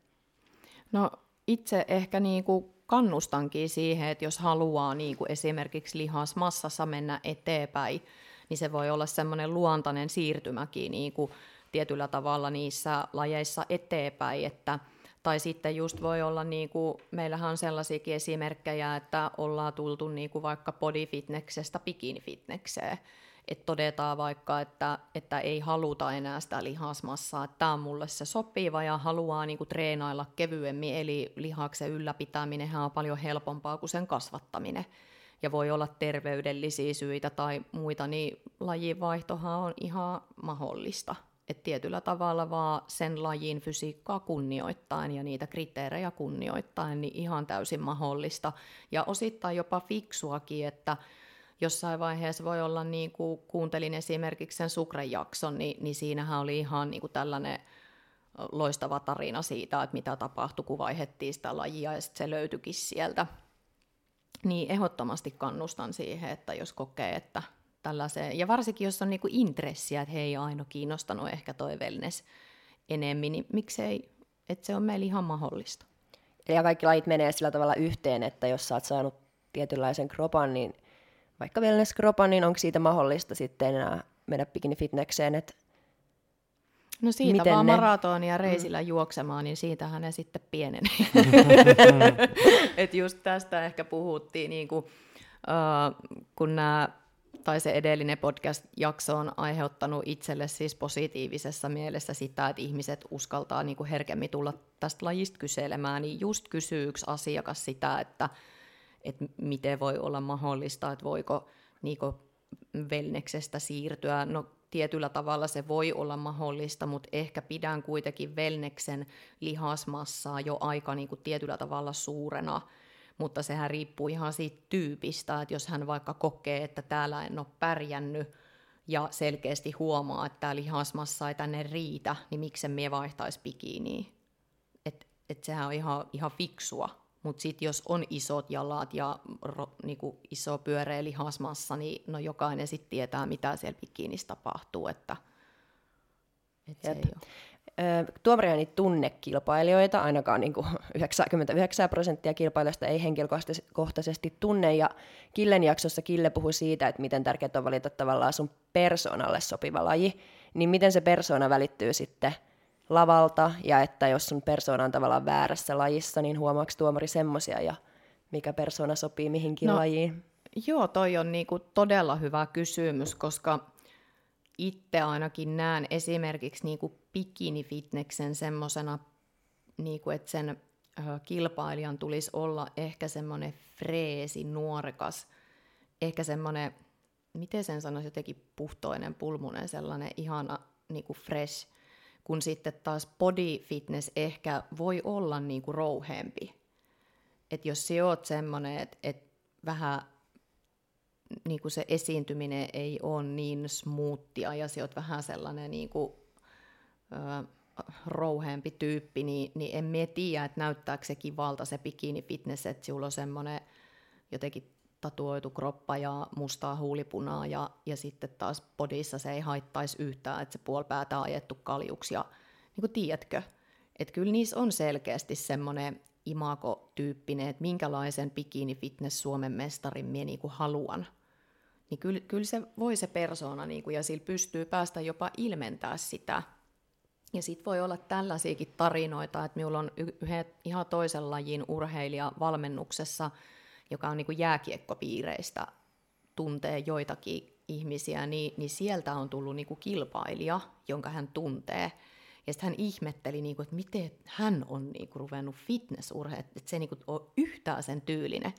No itse ehkä niin kuin kannustankin siihen, että jos haluaa niin kuin esimerkiksi lihasmassassa mennä eteenpäin, niin se voi olla semmoinen luontainen siirtymäkin niin kuin tietyllä tavalla niissä lajeissa eteenpäin, että tai sitten just voi olla, niin kuin, meillähän on sellaisiakin esimerkkejä, että ollaan tultu niin kuin vaikka bodyfitneksestä bikinifitnekseen. Että todetaan vaikka, että, että ei haluta enää sitä lihasmassaa, että tämä on mulle se sopiva ja haluaa niin kuin treenailla kevyemmin, eli lihaksen ylläpitäminen on paljon helpompaa kuin sen kasvattaminen. Ja voi olla terveydellisiä syitä tai muita, niin lajivaihtohan on ihan mahdollista että tietyllä tavalla vaan sen lajin fysiikkaa kunnioittain ja niitä kriteerejä kunnioittain, niin ihan täysin mahdollista. Ja osittain jopa fiksuakin, että jossain vaiheessa voi olla, niin kuin kuuntelin esimerkiksi sen Sukren jakson, niin, niin siinähän oli ihan niin kuin tällainen loistava tarina siitä, että mitä tapahtui, kun vaihettiin sitä lajia ja sitten se löytyikin sieltä. Niin ehdottomasti kannustan siihen, että jos kokee, että tällaiseen, ja varsinkin jos on niinku intressiä, että hei aina kiinnostanut ehkä toi wellness enemmän, niin miksei, että se on meillä ihan mahdollista. Ja kaikki lajit menee sillä tavalla yhteen, että jos sä oot saanut tietynlaisen kropan, niin vaikka wellness-kropan, niin onko siitä mahdollista sitten enää mennä bikini fitnekseen, että No siitä Miten vaan ne? maratonia reisillä mm. juoksemaan, niin siitähän ne sitten pienenee. Et just tästä ehkä puhuttiin, niin kuin, uh, kun nämä tai se edellinen podcast-jakso on aiheuttanut itselle siis positiivisessa mielessä sitä, että ihmiset uskaltaa niin kuin herkemmin tulla tästä lajista kyselemään, niin just kysyy yksi asiakas sitä, että, että miten voi olla mahdollista, että voiko niin kuin velneksestä siirtyä. No tietyllä tavalla se voi olla mahdollista, mutta ehkä pidän kuitenkin velneksen lihasmassaa jo aika niin kuin tietyllä tavalla suurena – mutta sehän riippuu ihan siitä tyypistä, että jos hän vaikka kokee, että täällä en ole pärjännyt ja selkeästi huomaa, että tämä lihasmassa ei tänne riitä, niin miksen mie vaihtaisi bikiniin. Että et sehän on ihan, ihan fiksua. Mutta sitten jos on isot jalat ja ro, niinku iso pyöreä lihasmassa, niin no jokainen sitten tietää, mitä siellä bikinissä tapahtuu. Että, et se ei ole tuomari ei tunne kilpailijoita, ainakaan niin kuin 99 prosenttia kilpailijoista ei henkilökohtaisesti tunne, ja Killen jaksossa Kille puhui siitä, että miten tärkeää on valita tavallaan sun persoonalle sopiva laji, niin miten se persoona välittyy sitten lavalta, ja että jos sun persoona on tavallaan väärässä lajissa, niin huomaako tuomari semmoisia, ja mikä persoona sopii mihinkin no, lajiin? Joo, toi on niinku todella hyvä kysymys, koska itse ainakin näen esimerkiksi niin kuin bikini-fitneksen semmoisena, niin kuin, että sen kilpailijan tulisi olla ehkä semmoinen freesi, nuorekas, ehkä semmoinen, miten sen sanoisi, jotenkin puhtoinen, pulmunen, sellainen ihana niin kuin fresh, kun sitten taas body fitness ehkä voi olla niin kuin rouheempi. Et jos sä oot semmoinen, että et vähän niin kuin se esiintyminen ei ole niin smoothia ja sä oot vähän sellainen niin kuin, ö, rouheempi tyyppi, niin, niin en mie tiedä, että näyttääkö se kivalta se bikini fitness, että sinulla on semmoinen jotenkin tatuoitu kroppa ja mustaa huulipunaa ja, ja sitten taas podissa se ei haittaisi yhtään, että se puolipäätä ajettu kaljuksi ja niin kuin tiedätkö, että kyllä niissä on selkeästi semmoinen imago-tyyppinen, että minkälaisen bikini fitness Suomen mestarin minä niin haluan. Niin kyllä, kyllä se voi se persona niin kuin, ja sillä pystyy päästä jopa ilmentää sitä – ja sitten voi olla tällaisiakin tarinoita, että minulla on yhden ihan toisen lajin urheilija valmennuksessa, joka on niin kuin jääkiekkopiireistä, tuntee joitakin ihmisiä, niin, niin sieltä on tullut niin kuin kilpailija, jonka hän tuntee. Ja sitten hän ihmetteli, niin kuin, että miten hän on niin kuin, ruvennut fitnessurheilija, että se ei niin kuin, ole yhtään sen tyylinen.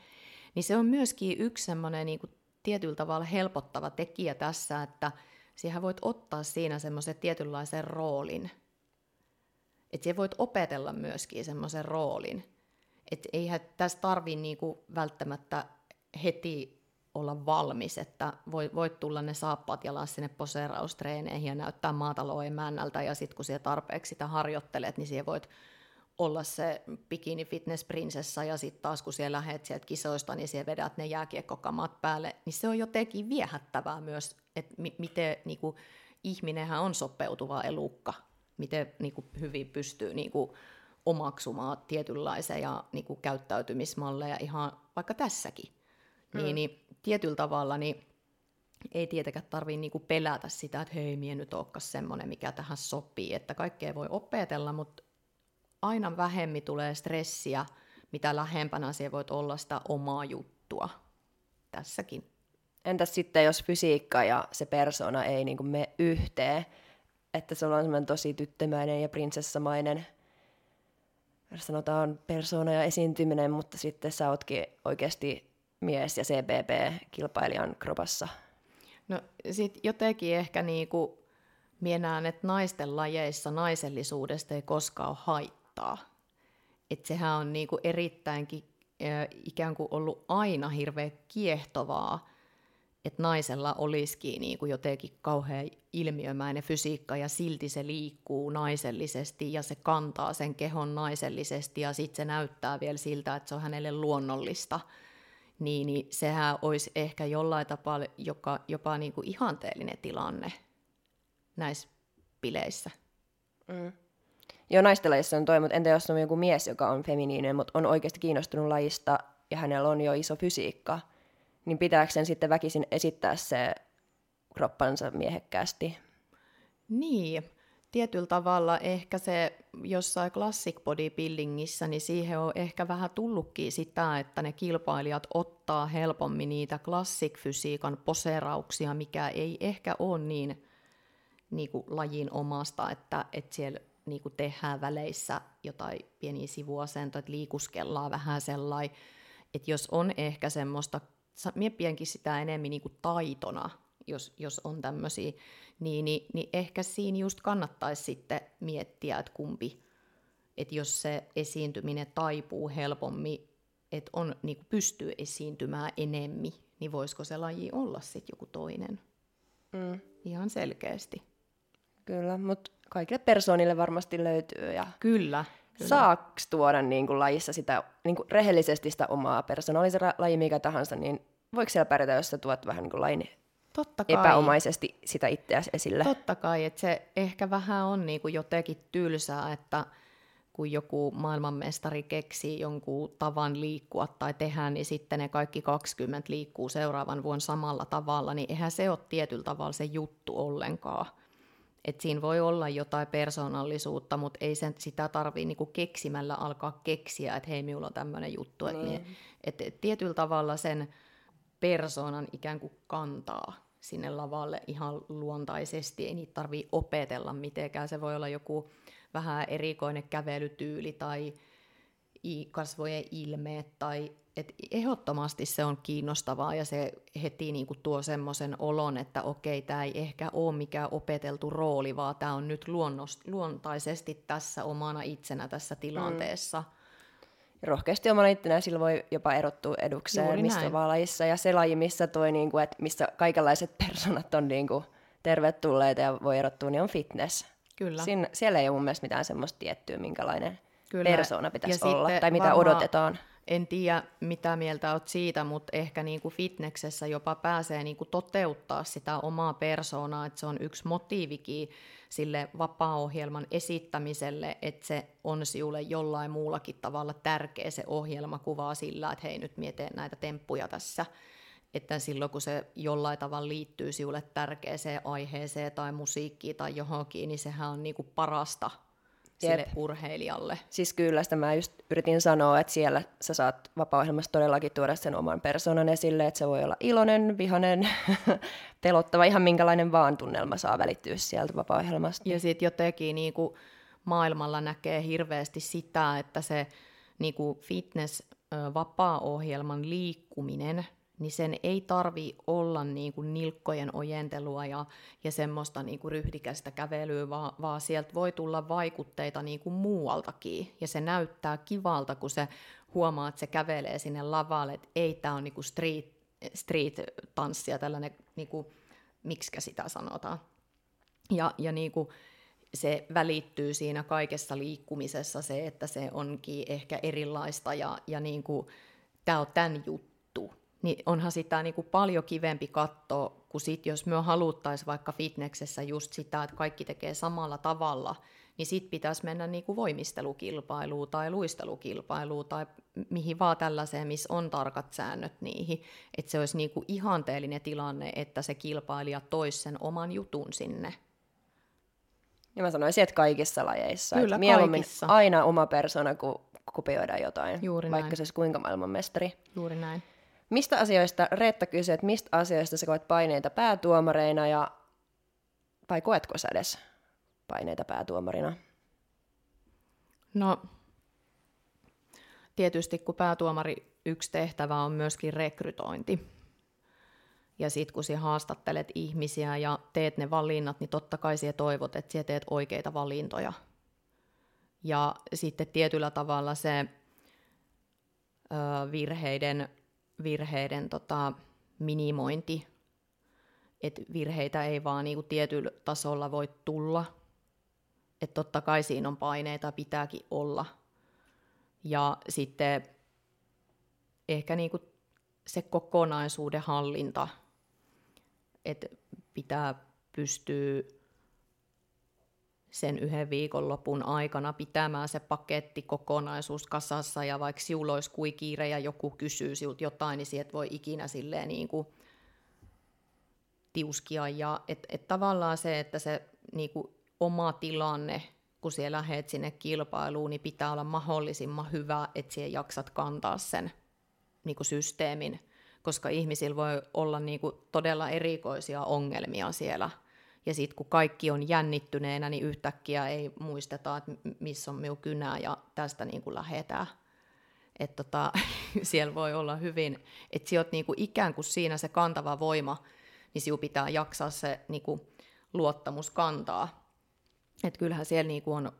Niin se on myöskin yksi semmoinen niin tietyllä tavalla helpottava tekijä tässä, että siihen voit ottaa siinä semmoisen tietynlaisen roolin – että siellä voit opetella myöskin semmoisen roolin. Että eihän tässä tarvi niinku välttämättä heti olla valmis, että voit, tulla ne saappaat jalassa sinne poseeraustreeneihin ja näyttää maatalouden männältä, ja sitten kun siellä tarpeeksi sitä harjoittelet, niin siellä voit olla se bikini fitness prinsessa, ja sitten taas kun siellä lähdet sieltä kisoista, niin siellä vedät ne jääkiekkokamat päälle, niin se on jotenkin viehättävää myös, että mi- miten niin kuin, ihminenhän on sopeutuva elukka, miten niin kuin, hyvin pystyy niin kuin, omaksumaan tietynlaisia niin kuin, käyttäytymismalleja ihan vaikka tässäkin. Mm. Niin, niin tietyllä tavalla niin ei tietenkään tarvitse niin pelätä sitä, että hei, mie nyt olekaan semmoinen, mikä tähän sopii. Että kaikkea voi opetella, mutta aina vähemmin tulee stressiä, mitä lähempänä se voit olla sitä omaa juttua tässäkin. Entäs sitten, jos fysiikka ja se persona ei niin kuin mene yhteen, että se on semmoinen tosi tyttömäinen ja prinsessamainen sanotaan persona ja esiintyminen, mutta sitten sä ootkin oikeasti mies ja CBP-kilpailijan kropassa. No sit jotenkin ehkä niinku mienään, että naisten lajeissa naisellisuudesta ei koskaan ole haittaa. Että sehän on niinku erittäinkin ikään kuin ollut aina hirveän kiehtovaa että naisella olisikin niin kuin jotenkin kauhean ilmiömäinen fysiikka ja silti se liikkuu naisellisesti ja se kantaa sen kehon naisellisesti ja sitten se näyttää vielä siltä, että se on hänelle luonnollista. Niin, niin sehän olisi ehkä jollain tapaa joka, jopa niin kuin ihanteellinen tilanne näissä bileissä. Mm. Joo, naisten lajissa on toi, mutta entä jos on joku mies, joka on feminiininen, mutta on oikeasti kiinnostunut lajista ja hänellä on jo iso fysiikka – niin pitääkö sen sitten väkisin esittää se kroppansa miehekkäästi? Niin, tietyllä tavalla ehkä se jossain classic bodybuildingissa, niin siihen on ehkä vähän tullutkin sitä, että ne kilpailijat ottaa helpommin niitä classic-fysiikan poserauksia, mikä ei ehkä ole niin, niin kuin lajin omasta, että, että siellä niin kuin tehdään väleissä jotain pieniä sivuasentoja, että liikuskellaan vähän sellainen, että jos on ehkä semmoista miettiänkin sitä enemmän niin kuin taitona, jos, jos on tämmöisiä, niin, niin, niin ehkä siinä just kannattaisi sitten miettiä, että kumpi, että jos se esiintyminen taipuu helpommin, että on, niin kuin pystyy esiintymään enemmän, niin voisiko se laji olla sitten joku toinen? Mm. Ihan selkeästi. Kyllä, mutta kaikille persoonille varmasti löytyy. Ja kyllä. kyllä. Saaks tuoda niin kuin, lajissa sitä niin kuin, rehellisesti sitä omaa persoonaa, oli se laji mikä tahansa, niin voiko siellä pärjätä, jos sä tuot vähän niin kuin lain Totta kai. epäomaisesti sitä itseäsi esille? Totta kai, että se ehkä vähän on niin kuin jotenkin tylsää, että kun joku maailmanmestari keksii jonkun tavan liikkua tai tehdä, niin sitten ne kaikki 20 liikkuu seuraavan vuonna samalla tavalla, niin eihän se ole tietyllä tavalla se juttu ollenkaan. Et siinä voi olla jotain persoonallisuutta, mutta ei sen, sitä tarvitse niinku keksimällä alkaa keksiä, että hei, minulla on tämmöinen juttu. Niin. Et, et, et tietyllä tavalla sen persoonan ikään kuin kantaa sinne lavalle ihan luontaisesti. Ei niitä tarvitse opetella mitenkään. Se voi olla joku vähän erikoinen kävelytyyli tai kasvojen ilmeet tai et ehdottomasti se on kiinnostavaa ja se heti niinku tuo semmoisen olon, että okei, tämä ei ehkä ole mikään opeteltu rooli, vaan tämä on nyt luonnost, luontaisesti tässä omana itsenä tässä tilanteessa. Mm. Rohkeasti omana itsenä sillä voi jopa erottua edukseen, Juuri mistä vaan lajissa. Ja se laji, missä, toi, niinku, et missä kaikenlaiset personat on niinku, tervetulleita ja voi erottua, niin on fitness. Kyllä. Siin, siellä ei ole mun mielestä mitään semmoista tiettyä, minkälainen Kyllä. persona pitäisi ja olla, tai mitä odotetaan en tiedä, mitä mieltä olet siitä, mutta ehkä niin kuin fitneksessä jopa pääsee niin kuin toteuttaa sitä omaa persoonaa, että se on yksi motiivikin sille vapaa-ohjelman esittämiselle, että se on sinulle jollain muullakin tavalla tärkeä se ohjelma kuvaa sillä, että hei nyt mietin näitä temppuja tässä, että silloin kun se jollain tavalla liittyy sinulle tärkeäseen aiheeseen tai musiikkiin tai johonkin, niin sehän on niin kuin parasta sille Jep. urheilijalle. Siis kyllä, sitä mä just yritin sanoa, että siellä sä saat vapaa-ohjelmassa todellakin tuoda sen oman persoonan esille, että se voi olla iloinen, vihanen, pelottava, ihan minkälainen vaan tunnelma saa välittyä sieltä vapaa-ohjelmasta. Ja sitten jotenkin niin kuin maailmalla näkee hirveästi sitä, että se niin kuin fitness-vapaa-ohjelman liikkuminen niin sen ei tarvi olla niin kuin nilkkojen ojentelua ja, ja semmoista niin kuin ryhdikästä kävelyä, vaan, vaan sieltä voi tulla vaikutteita niin kuin muualtakin. Ja se näyttää kivalta, kun se huomaa, että se kävelee sinne lavalle, että ei tämä on niin street, street-tanssia, tällainen, niin kuin, miksikä sitä sanotaan. Ja, ja niin kuin, se välittyy siinä kaikessa liikkumisessa se, että se onkin ehkä erilaista ja, ja niin kuin, tämä on tämän juttu niin onhan sitä niin kuin paljon kivempi katsoa, kuin sit, jos me haluttaisiin vaikka fitneksessä just sitä, että kaikki tekee samalla tavalla, niin sitten pitäisi mennä niin kuin voimistelukilpailuun tai luistelukilpailuun tai mihin vaan tällaiseen, missä on tarkat säännöt niihin. Että se olisi niin kuin ihanteellinen tilanne, että se kilpailija toisi sen oman jutun sinne. Ja mä sanoisin, että kaikissa lajeissa. Kyllä, että kaikissa. aina oma persona, kun kopioidaan jotain, Juuri vaikka näin. se olisi kuinka maailmanmestari. Juuri näin. Mistä asioista, Reetta kysyy, että mistä asioista sä koet paineita päätuomareina ja vai koetko sä edes paineita päätuomarina? No, tietysti kun päätuomari yksi tehtävä on myöskin rekrytointi. Ja sitten kun sinä haastattelet ihmisiä ja teet ne valinnat, niin totta kai sinä toivot, että sinä teet oikeita valintoja. Ja sitten tietyllä tavalla se ö, virheiden virheiden tota, minimointi, että virheitä ei vaan niinku tietyllä tasolla voi tulla. Että totta kai siinä on paineita, pitääkin olla. Ja sitten ehkä niinku se kokonaisuuden hallinta, että pitää pystyä sen yhden viikonlopun aikana pitämään se paketti kokonaisuus kasassa ja vaikka sinulla olisi kuin kiire ja joku kysyy sinulta jotain, niin sieltä voi ikinä silleen niin kuin tiuskia. Ja et, et tavallaan se, että se niin kuin oma tilanne, kun siellä lähdet sinne kilpailuun, niin pitää olla mahdollisimman hyvä, että siellä jaksat kantaa sen niin kuin systeemin, koska ihmisillä voi olla niin kuin todella erikoisia ongelmia siellä – ja sitten kun kaikki on jännittyneenä, niin yhtäkkiä ei muisteta, että missä on minun kynä ja tästä niin kuin lähetään. Että tota, siellä voi olla hyvin, että sinä niin kuin ikään kuin siinä se kantava voima, niin sinun pitää jaksaa se niin kuin luottamus kantaa. Että kyllähän siellä niin kuin on,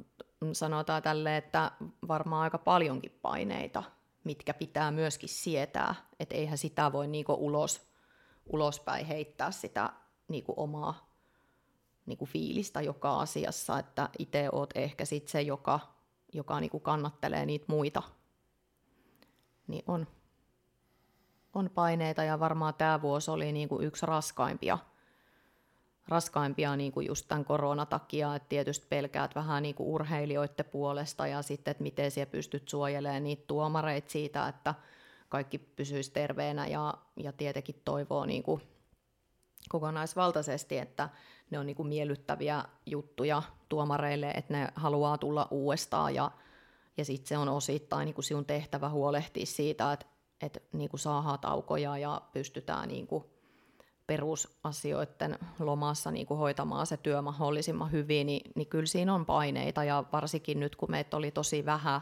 sanotaan tälle, että varmaan aika paljonkin paineita, mitkä pitää myöskin sietää. Että eihän sitä voi niin kuin ulos, ulospäin heittää sitä niin kuin omaa niin kuin fiilistä joka asiassa, että itse oot ehkä sit se, joka, joka niin kuin kannattelee niitä muita. Niin on, on paineita ja varmaan tämä vuosi oli niin kuin yksi raskaimpia, raskaimpia niin kuin just tämän korona takia, että tietysti pelkäät vähän niin kuin urheilijoiden puolesta ja sitten, että miten siellä pystyt suojelemaan niitä tuomareita siitä, että kaikki pysyisi terveenä ja, ja tietenkin toivoo niin kuin kokonaisvaltaisesti, että ne on niin kuin miellyttäviä juttuja tuomareille, että ne haluaa tulla uudestaan ja, ja sitten se on osittain niin kuin sinun tehtävä huolehtia siitä, että, että niin kuin saadaan taukoja ja pystytään niin kuin perusasioiden lomassa niin kuin hoitamaan se työ mahdollisimman hyvin, niin, niin kyllä siinä on paineita. Ja varsinkin nyt kun meitä oli tosi vähän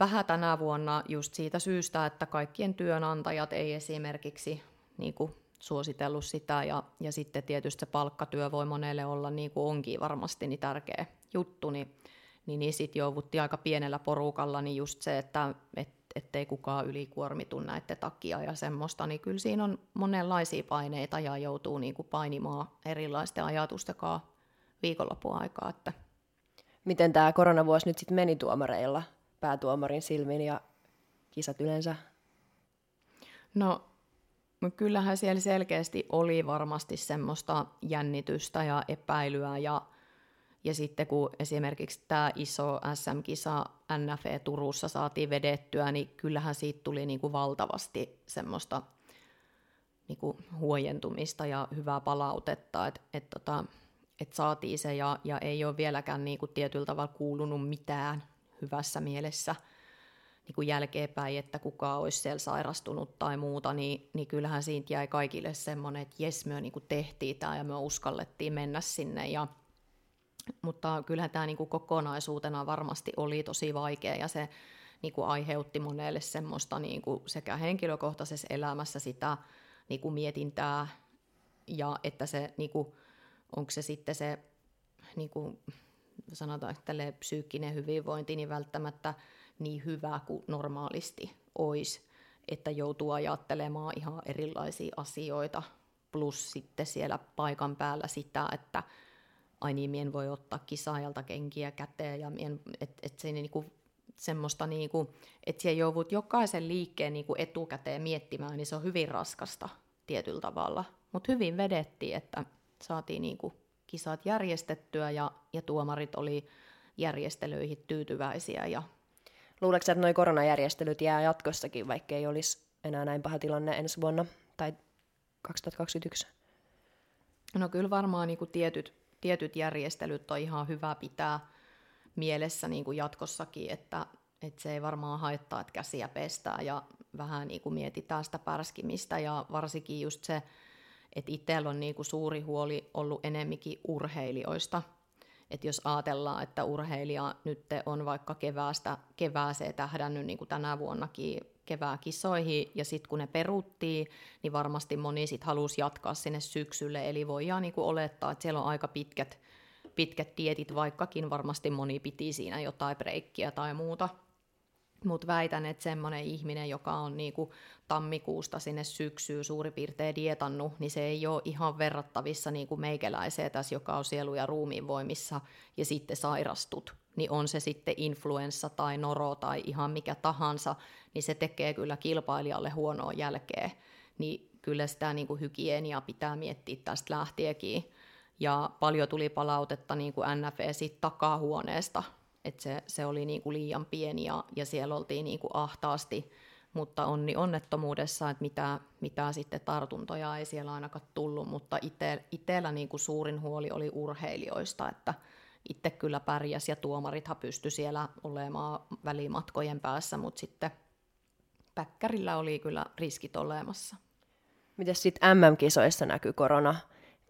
vähän tänä vuonna just siitä syystä, että kaikkien työnantajat ei esimerkiksi niin kuin suositellut sitä ja, ja sitten tietysti se palkkatyö voi monelle olla niin kuin onkin varmasti niin tärkeä juttu, niin, niin, niin sitten jouduttiin aika pienellä porukalla niin just se, että et, ettei kukaan ylikuormitu näiden takia ja semmoista, niin kyllä siinä on monenlaisia paineita ja joutuu niin kuin painimaan erilaisten ajatusten kanssa viikonloppuaikaa. Että. Miten tämä koronavuosi nyt sitten meni tuomareilla, päätuomarin silmin ja kisat yleensä? No kyllähän siellä selkeästi oli varmasti semmoista jännitystä ja epäilyä ja, ja sitten kun esimerkiksi tämä iso SM-kisa NFE Turussa saatiin vedettyä, niin kyllähän siitä tuli niin kuin valtavasti semmoista niin kuin huojentumista ja hyvää palautetta, että et tota, et saatiin se ja, ja ei ole vieläkään niin kuin tietyllä tavalla kuulunut mitään hyvässä mielessä – niin kuin jälkeenpäin, että kuka olisi siellä sairastunut tai muuta, niin, niin kyllähän siitä jäi kaikille semmoinen, että jes, me niin kuin tehtiin tämä ja me uskallettiin mennä sinne. Ja, mutta kyllähän tämä niin kuin kokonaisuutena varmasti oli tosi vaikea ja se niin kuin aiheutti monelle semmoista niin kuin sekä henkilökohtaisessa elämässä sitä niin kuin mietintää ja että se, niin kuin, onko se sitten se niin kuin sanotaan, että psyykkinen hyvinvointi, niin välttämättä niin hyvä kuin normaalisti olisi, että joutuu ajattelemaan ihan erilaisia asioita, plus sitten siellä paikan päällä sitä, että ai niin, mien voi ottaa kisaajalta kenkiä käteen, ja että et se niinku, semmoista, niinku, että siellä joudut jokaisen liikkeen niinku etukäteen miettimään, niin se on hyvin raskasta tietyllä tavalla. Mutta hyvin vedettiin, että saatiin niinku kisat järjestettyä ja, ja tuomarit oli järjestelyihin tyytyväisiä ja Luuletko että nuo koronajärjestelyt jää jatkossakin, vaikka ei olisi enää näin paha tilanne ensi vuonna tai 2021? No kyllä varmaan niin kuin tietyt, tietyt järjestelyt on ihan hyvä pitää mielessä niin kuin jatkossakin, että, että se ei varmaan haittaa, että käsiä pestää ja vähän niin kuin mietitään sitä pärskimistä ja varsinkin just se, että itsellä on niin kuin suuri huoli ollut enemminkin urheilijoista – että jos ajatellaan, että urheilija nyt on vaikka keväästä kevääseen tähdännyt niin kuin tänä vuonnakin kevääkisoihin, ja sitten kun ne peruttiin, niin varmasti moni sitten halusi jatkaa sinne syksylle, eli voidaan niin kuin olettaa, että siellä on aika pitkät, pitkät tietit, vaikkakin varmasti moni piti siinä jotain breikkiä tai muuta. Mutta väitän, että semmoinen ihminen, joka on niinku tammikuusta sinne syksyyn suurin piirtein dietannut, niin se ei ole ihan verrattavissa niinku meikäläiseen tässä, joka on sielu- ja ruumiin voimissa ja sitten sairastut. Niin on se sitten influenssa tai noro tai ihan mikä tahansa, niin se tekee kyllä kilpailijalle huonoa jälkeä. Niin kyllä sitä niinku hygieniaa pitää miettiä tästä lähtiekin. Ja paljon tuli palautetta niin kuin NFE siitä takahuoneesta, että se, se oli niin kuin liian pieni ja, ja siellä oltiin niin kuin ahtaasti, mutta onni onnettomuudessa, että mitä, mitä sitten tartuntoja ei siellä ainakaan tullut, mutta ite, itsellä niin kuin suurin huoli oli urheilijoista, että itse kyllä pärjäs ja tuomarithan pysty siellä olemaan välimatkojen päässä, mutta sitten päkkärillä oli kyllä riskit olemassa. Miten sitten MM-kisoissa näkyy korona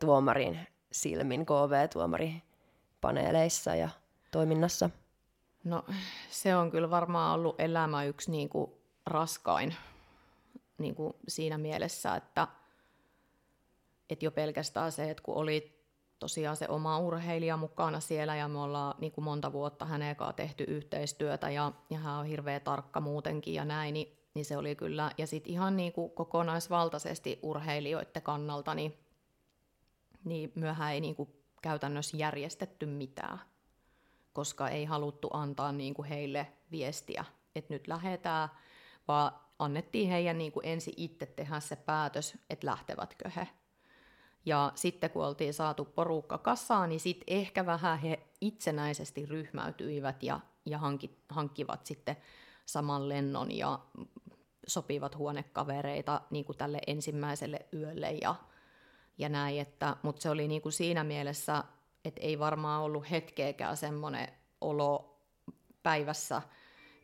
tuomarin silmin, KV-tuomaripaneeleissa ja toiminnassa? No se on kyllä varmaan ollut elämä yksi niin kuin raskain niin kuin siinä mielessä, että, että jo pelkästään se, että kun oli tosiaan se oma urheilija mukana siellä ja me ollaan niin kuin monta vuotta hänen kanssaan tehty yhteistyötä ja, ja hän on hirveän tarkka muutenkin ja näin, niin, niin se oli kyllä, ja sitten ihan niin kuin kokonaisvaltaisesti urheilijoiden kannalta, niin, niin myöhään ei niin kuin käytännössä järjestetty mitään koska ei haluttu antaa niin kuin heille viestiä, että nyt lähdetään, vaan annettiin heidän niin kuin ensin itse tehdä se päätös, että lähtevätkö he. Ja sitten kun oltiin saatu porukka kasaan, niin sitten ehkä vähän he itsenäisesti ryhmäytyivät ja, ja hankki, hankkivat sitten saman lennon ja sopivat huonekavereita niin kuin tälle ensimmäiselle yölle ja, ja näin. Että, mutta se oli niin kuin siinä mielessä että ei varmaan ollut hetkeäkään semmoinen olo päivässä,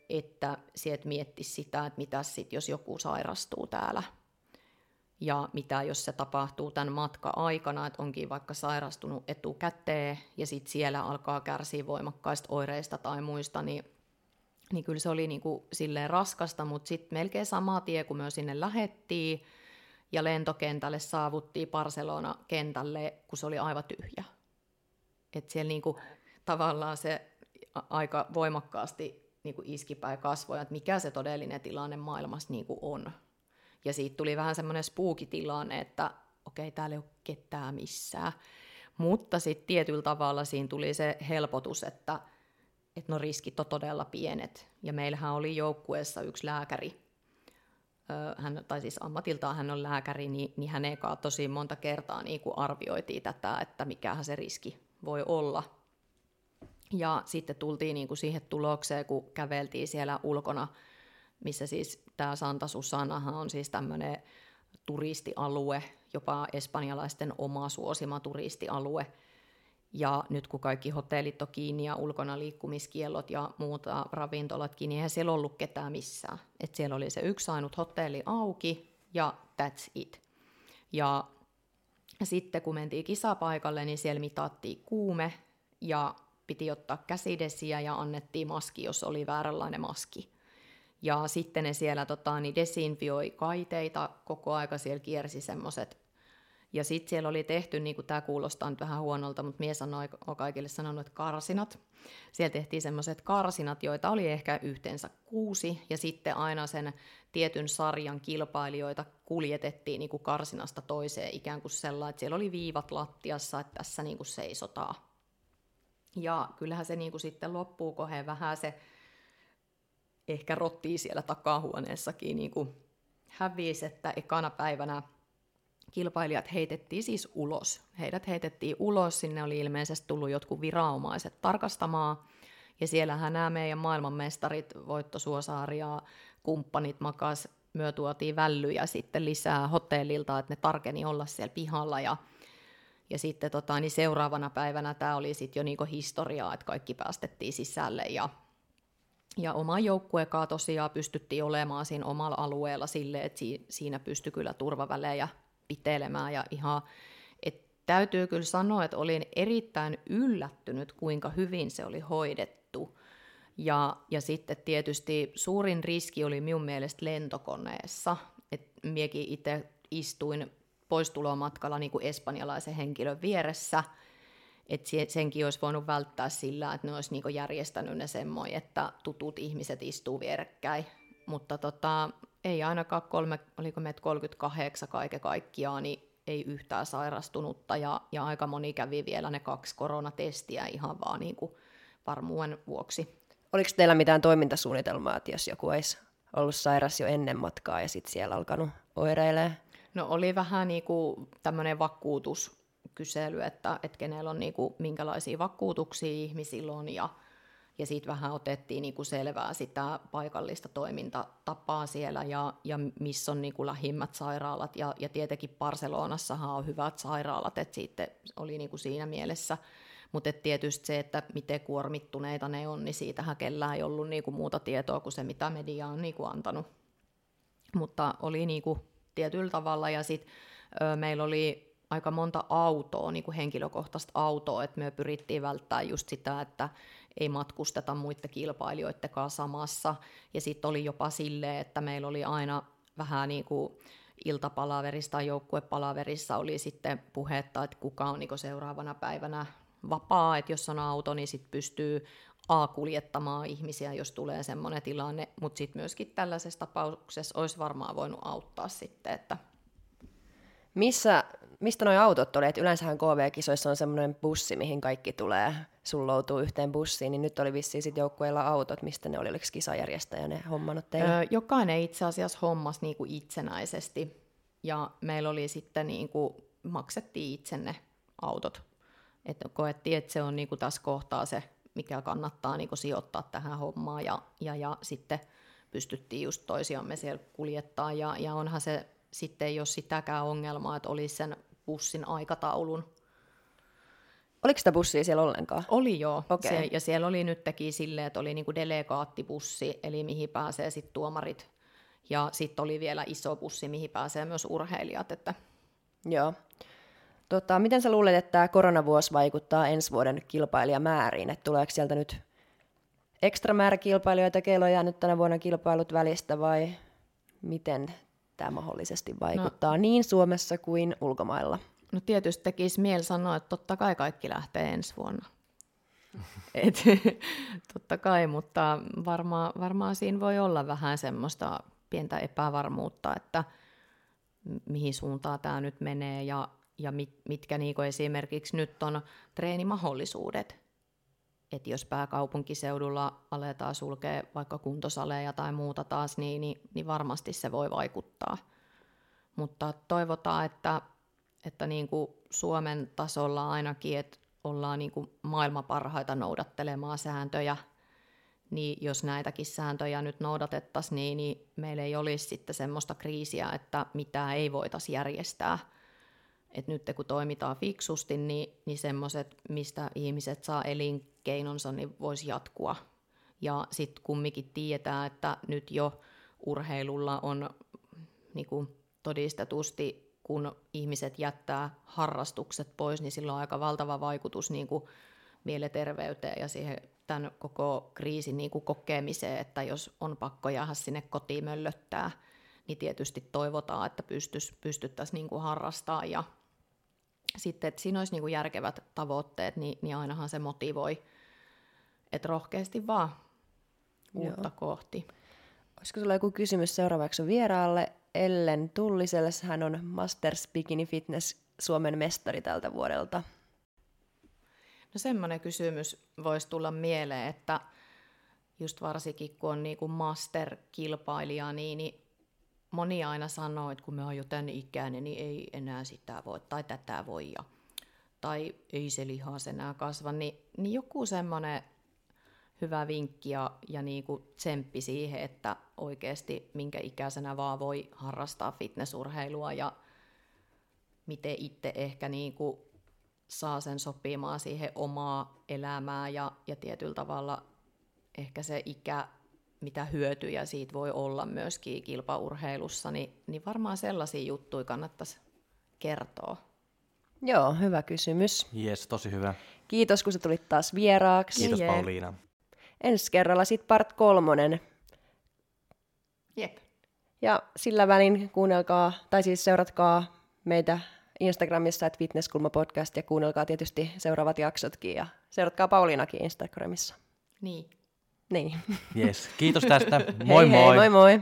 että sieltä miettisi sitä, että mitä sitten, jos joku sairastuu täällä. Ja mitä jos se tapahtuu tämän matka-aikana, että onkin vaikka sairastunut etukäteen ja sitten siellä alkaa kärsiä voimakkaista oireista tai muista, niin niin kyllä se oli kuin silleen raskasta, mutta sitten melkein sama tie, kun me sinne lähettiin ja lentokentälle saavuttiin Barcelona-kentälle, kun se oli aivan tyhjä. Että siellä niin kuin, tavallaan se aika voimakkaasti niin kuin iskipäin kasvoja, että mikä se todellinen tilanne maailmassa niin kuin on. Ja siitä tuli vähän semmoinen spookitilanne, että okei, okay, täällä ei ole ketään missään. Mutta sitten tietyllä tavalla siinä tuli se helpotus, että, että no riskit on todella pienet. Ja meillähän oli joukkueessa yksi lääkäri, hän, tai siis ammatiltaan hän on lääkäri, niin, niin hänen kanssa tosi monta kertaa niin kuin arvioitiin tätä, että mikähän se riski voi olla. Ja sitten tultiin niin kuin siihen tulokseen, kun käveltiin siellä ulkona, missä siis tämä Santa Susanahan on siis tämmöinen turistialue, jopa espanjalaisten oma suosima turistialue. Ja nyt kun kaikki hotellit on kiinni ja ulkona liikkumiskiellot ja muuta ravintolatkin, niin eihän siellä ollut ketään missään. Et siellä oli se yksi ainut hotelli auki ja that's it. Ja sitten kun mentiin kisapaikalle, niin siellä mitattiin kuume ja piti ottaa käsidesiä ja annettiin maski, jos oli vääränlainen maski. Ja sitten ne siellä tota, niin desinfioi kaiteita, koko aika siellä kiersi semmoiset. Ja sitten siellä oli tehty, niin kuin tämä kuulostaa nyt vähän huonolta, mutta mies sanoi, on kaikille sanonut, että karsinat. Siellä tehtiin semmoiset karsinat, joita oli ehkä yhteensä kuusi, ja sitten aina sen tietyn sarjan kilpailijoita kuljetettiin niin kuin karsinasta toiseen ikään kuin sellainen, että siellä oli viivat lattiassa, että tässä niin kuin seisotaan. Ja kyllähän se niin kuin sitten loppuu, he vähän se ehkä rottii siellä takahuoneessakin niin kuin hävisi, että ekana päivänä kilpailijat heitettiin siis ulos. Heidät heitettiin ulos, sinne oli ilmeisesti tullut jotkut viranomaiset tarkastamaan, ja siellähän nämä meidän maailmanmestarit, Voitto Suosaari ja kumppanit makas, myö tuotiin vällyjä sitten lisää hotellilta, että ne tarkeni olla siellä pihalla, ja ja sitten tota, niin seuraavana päivänä tämä oli sitten jo niinku historiaa, että kaikki päästettiin sisälle. Ja ja oma joukkuekaan tosiaan pystyttiin olemaan siinä omalla alueella sille, että siinä pystyi kyllä turvavälejä pitelemään ja ihan, et täytyy kyllä sanoa, että olin erittäin yllättynyt, kuinka hyvin se oli hoidettu. Ja, ja sitten tietysti suurin riski oli minun mielestä lentokoneessa, että miekin itse istuin poistulomatkalla niin kuin espanjalaisen henkilön vieressä – että senkin olisi voinut välttää sillä, että ne olisi niinku järjestänyt ne semmoin, että tutut ihmiset istuu vierekkäin. Mutta tota, ei ainakaan kolme, oliko meitä 38 kaiken kaikkiaan, niin ei yhtään sairastunutta ja, ja aika moni kävi vielä ne kaksi koronatestiä ihan vaan niin kuin varmuuden vuoksi. Oliko teillä mitään toimintasuunnitelmaa, että jos joku olisi ollut sairas jo ennen matkaa ja sitten siellä alkanut oireilee? No oli vähän niin kuin tämmöinen vakuutus, kysely, että, että kenellä on niin kuin, minkälaisia vakuutuksia ihmisillä on ja, ja sitten vähän otettiin niin kuin selvää sitä paikallista toimintatapaa siellä ja, ja missä on niin kuin lähimmät sairaalat ja, ja tietenkin Barcelonassahan on hyvät sairaalat, että sitten oli niin kuin siinä mielessä mutta tietysti se, että miten kuormittuneita ne on, niin siitähän kellään ei ollut niinku muuta tietoa kuin se, mitä media on niinku antanut. Mutta oli niinku tietyllä tavalla, ja sitten meillä oli aika monta autoa, niin kuin henkilökohtaista autoa, että me pyrittiin välttämään just sitä, että ei matkusteta muiden kilpailijoidenkaan samassa. Ja sitten oli jopa silleen, että meillä oli aina vähän niin kuin iltapalaverissa tai joukkuepalaverissa oli sitten puhetta, että kuka on niin seuraavana päivänä vapaa, että jos on auto, niin sitten pystyy A kuljettamaan ihmisiä, jos tulee semmoinen tilanne, mutta sitten myöskin tällaisessa tapauksessa olisi varmaan voinut auttaa sitten, että missä, mistä nuo autot? Et yleensähän KV-kisoissa on semmoinen bussi, mihin kaikki tulee, sulloutuu yhteen bussiin, niin nyt oli vissiin sitten joukkueilla autot, mistä ne oli, oliko kisajärjestäjä ne hommannut teille? Öö, jokainen itse asiassa hommas niinku itsenäisesti, ja meillä oli sitten niinku, maksettiin itse ne autot. Että koettiin, että se on niinku tässä kohtaa se, mikä kannattaa niinku sijoittaa tähän hommaan, ja, ja, ja sitten pystyttiin just toisiamme siellä kuljettaa, ja, ja onhan se sitten ole sitäkään ongelmaa, että olisi sen bussin aikataulun. Oliko sitä bussia siellä ollenkaan? Oli joo. Okay. Se, ja siellä oli nyt teki silleen, että oli niinku delegaattibussi, eli mihin pääsee sitten tuomarit. Ja sitten oli vielä iso bussi, mihin pääsee myös urheilijat. Että... Joo. Tota, miten sä luulet, että tämä koronavuosi vaikuttaa ensi vuoden kilpailijamääriin? Että tuleeko sieltä nyt ekstra määrä kilpailijoita, keillä on jäänyt tänä vuonna kilpailut välistä vai miten tämä mahdollisesti vaikuttaa no, niin Suomessa kuin ulkomailla? No tietysti tekisi mieli sanoa, että totta kai kaikki lähtee ensi vuonna. Et, totta kai, mutta varmaan, varmaan siinä voi olla vähän semmoista pientä epävarmuutta, että mihin suuntaan tämä nyt menee ja, ja mit, mitkä niinku esimerkiksi nyt on treenimahdollisuudet. Että jos pääkaupunkiseudulla aletaan sulkea vaikka kuntosaleja tai muuta taas, niin, niin, niin varmasti se voi vaikuttaa. Mutta toivotaan, että, että niin kuin Suomen tasolla ainakin, että ollaan niin kuin maailman parhaita noudattelemaan sääntöjä, niin jos näitäkin sääntöjä nyt noudatettaisiin, niin, niin meillä ei olisi sitten semmoista kriisiä, että mitä ei voitaisi järjestää. Et nyt kun toimitaan fiksusti, niin, niin semmoiset, mistä ihmiset saa elinkeinonsa, niin voisi jatkua. Ja sitten kumminkin tietää, että nyt jo urheilulla on niin kuin todistetusti kun ihmiset jättää harrastukset pois, niin sillä on aika valtava vaikutus niin kuin mielenterveyteen ja siihen tämän koko kriisin niin kuin kokemiseen, että jos on pakko jäädä sinne kotiin möllöttää, niin tietysti toivotaan, että pystyis, pystyttäisiin niin kuin harrastamaan ja sitten, että siinä olisi niin kuin järkevät tavoitteet, niin, niin ainahan se motivoi, että rohkeasti vaan uutta Joo. kohti. Olisiko sulla joku kysymys seuraavaksi vieraalle? Ellen Tulliselle. Hän on Masters Bikini Fitness Suomen mestari tältä vuodelta. No semmoinen kysymys voisi tulla mieleen, että just varsinkin kun on niinku master-kilpailija, niin, niin moni aina sanoo, että kun me on jo tämän ikäinen, niin ei enää sitä voi tai tätä voi ja, tai ei se lihas enää kasva, niin, niin joku semmoinen hyvä vinkki ja, ja niin kuin tsemppi siihen, että oikeasti minkä ikäisenä vaan voi harrastaa fitnessurheilua ja miten itse ehkä niin kuin saa sen sopimaan siihen omaa elämää ja, ja tietyllä tavalla ehkä se ikä, mitä hyötyjä siitä voi olla myöskin kilpaurheilussa, niin, niin varmaan sellaisia juttuja kannattaisi kertoa. Joo, hyvä kysymys. Jes, tosi hyvä. Kiitos, kun sä tulit taas vieraaksi. Kiitos Pauliina ensi kerralla sitten part kolmonen. Jep. Ja sillä välin kuunnelkaa, tai siis seuratkaa meitä Instagramissa, että Fitnesskulma podcast, ja kuunnelkaa tietysti seuraavat jaksotkin, ja seuratkaa Pauliinakin Instagramissa. Niin. Niin. Yes. Kiitos tästä. Moi hei, moi. Hei, moi moi.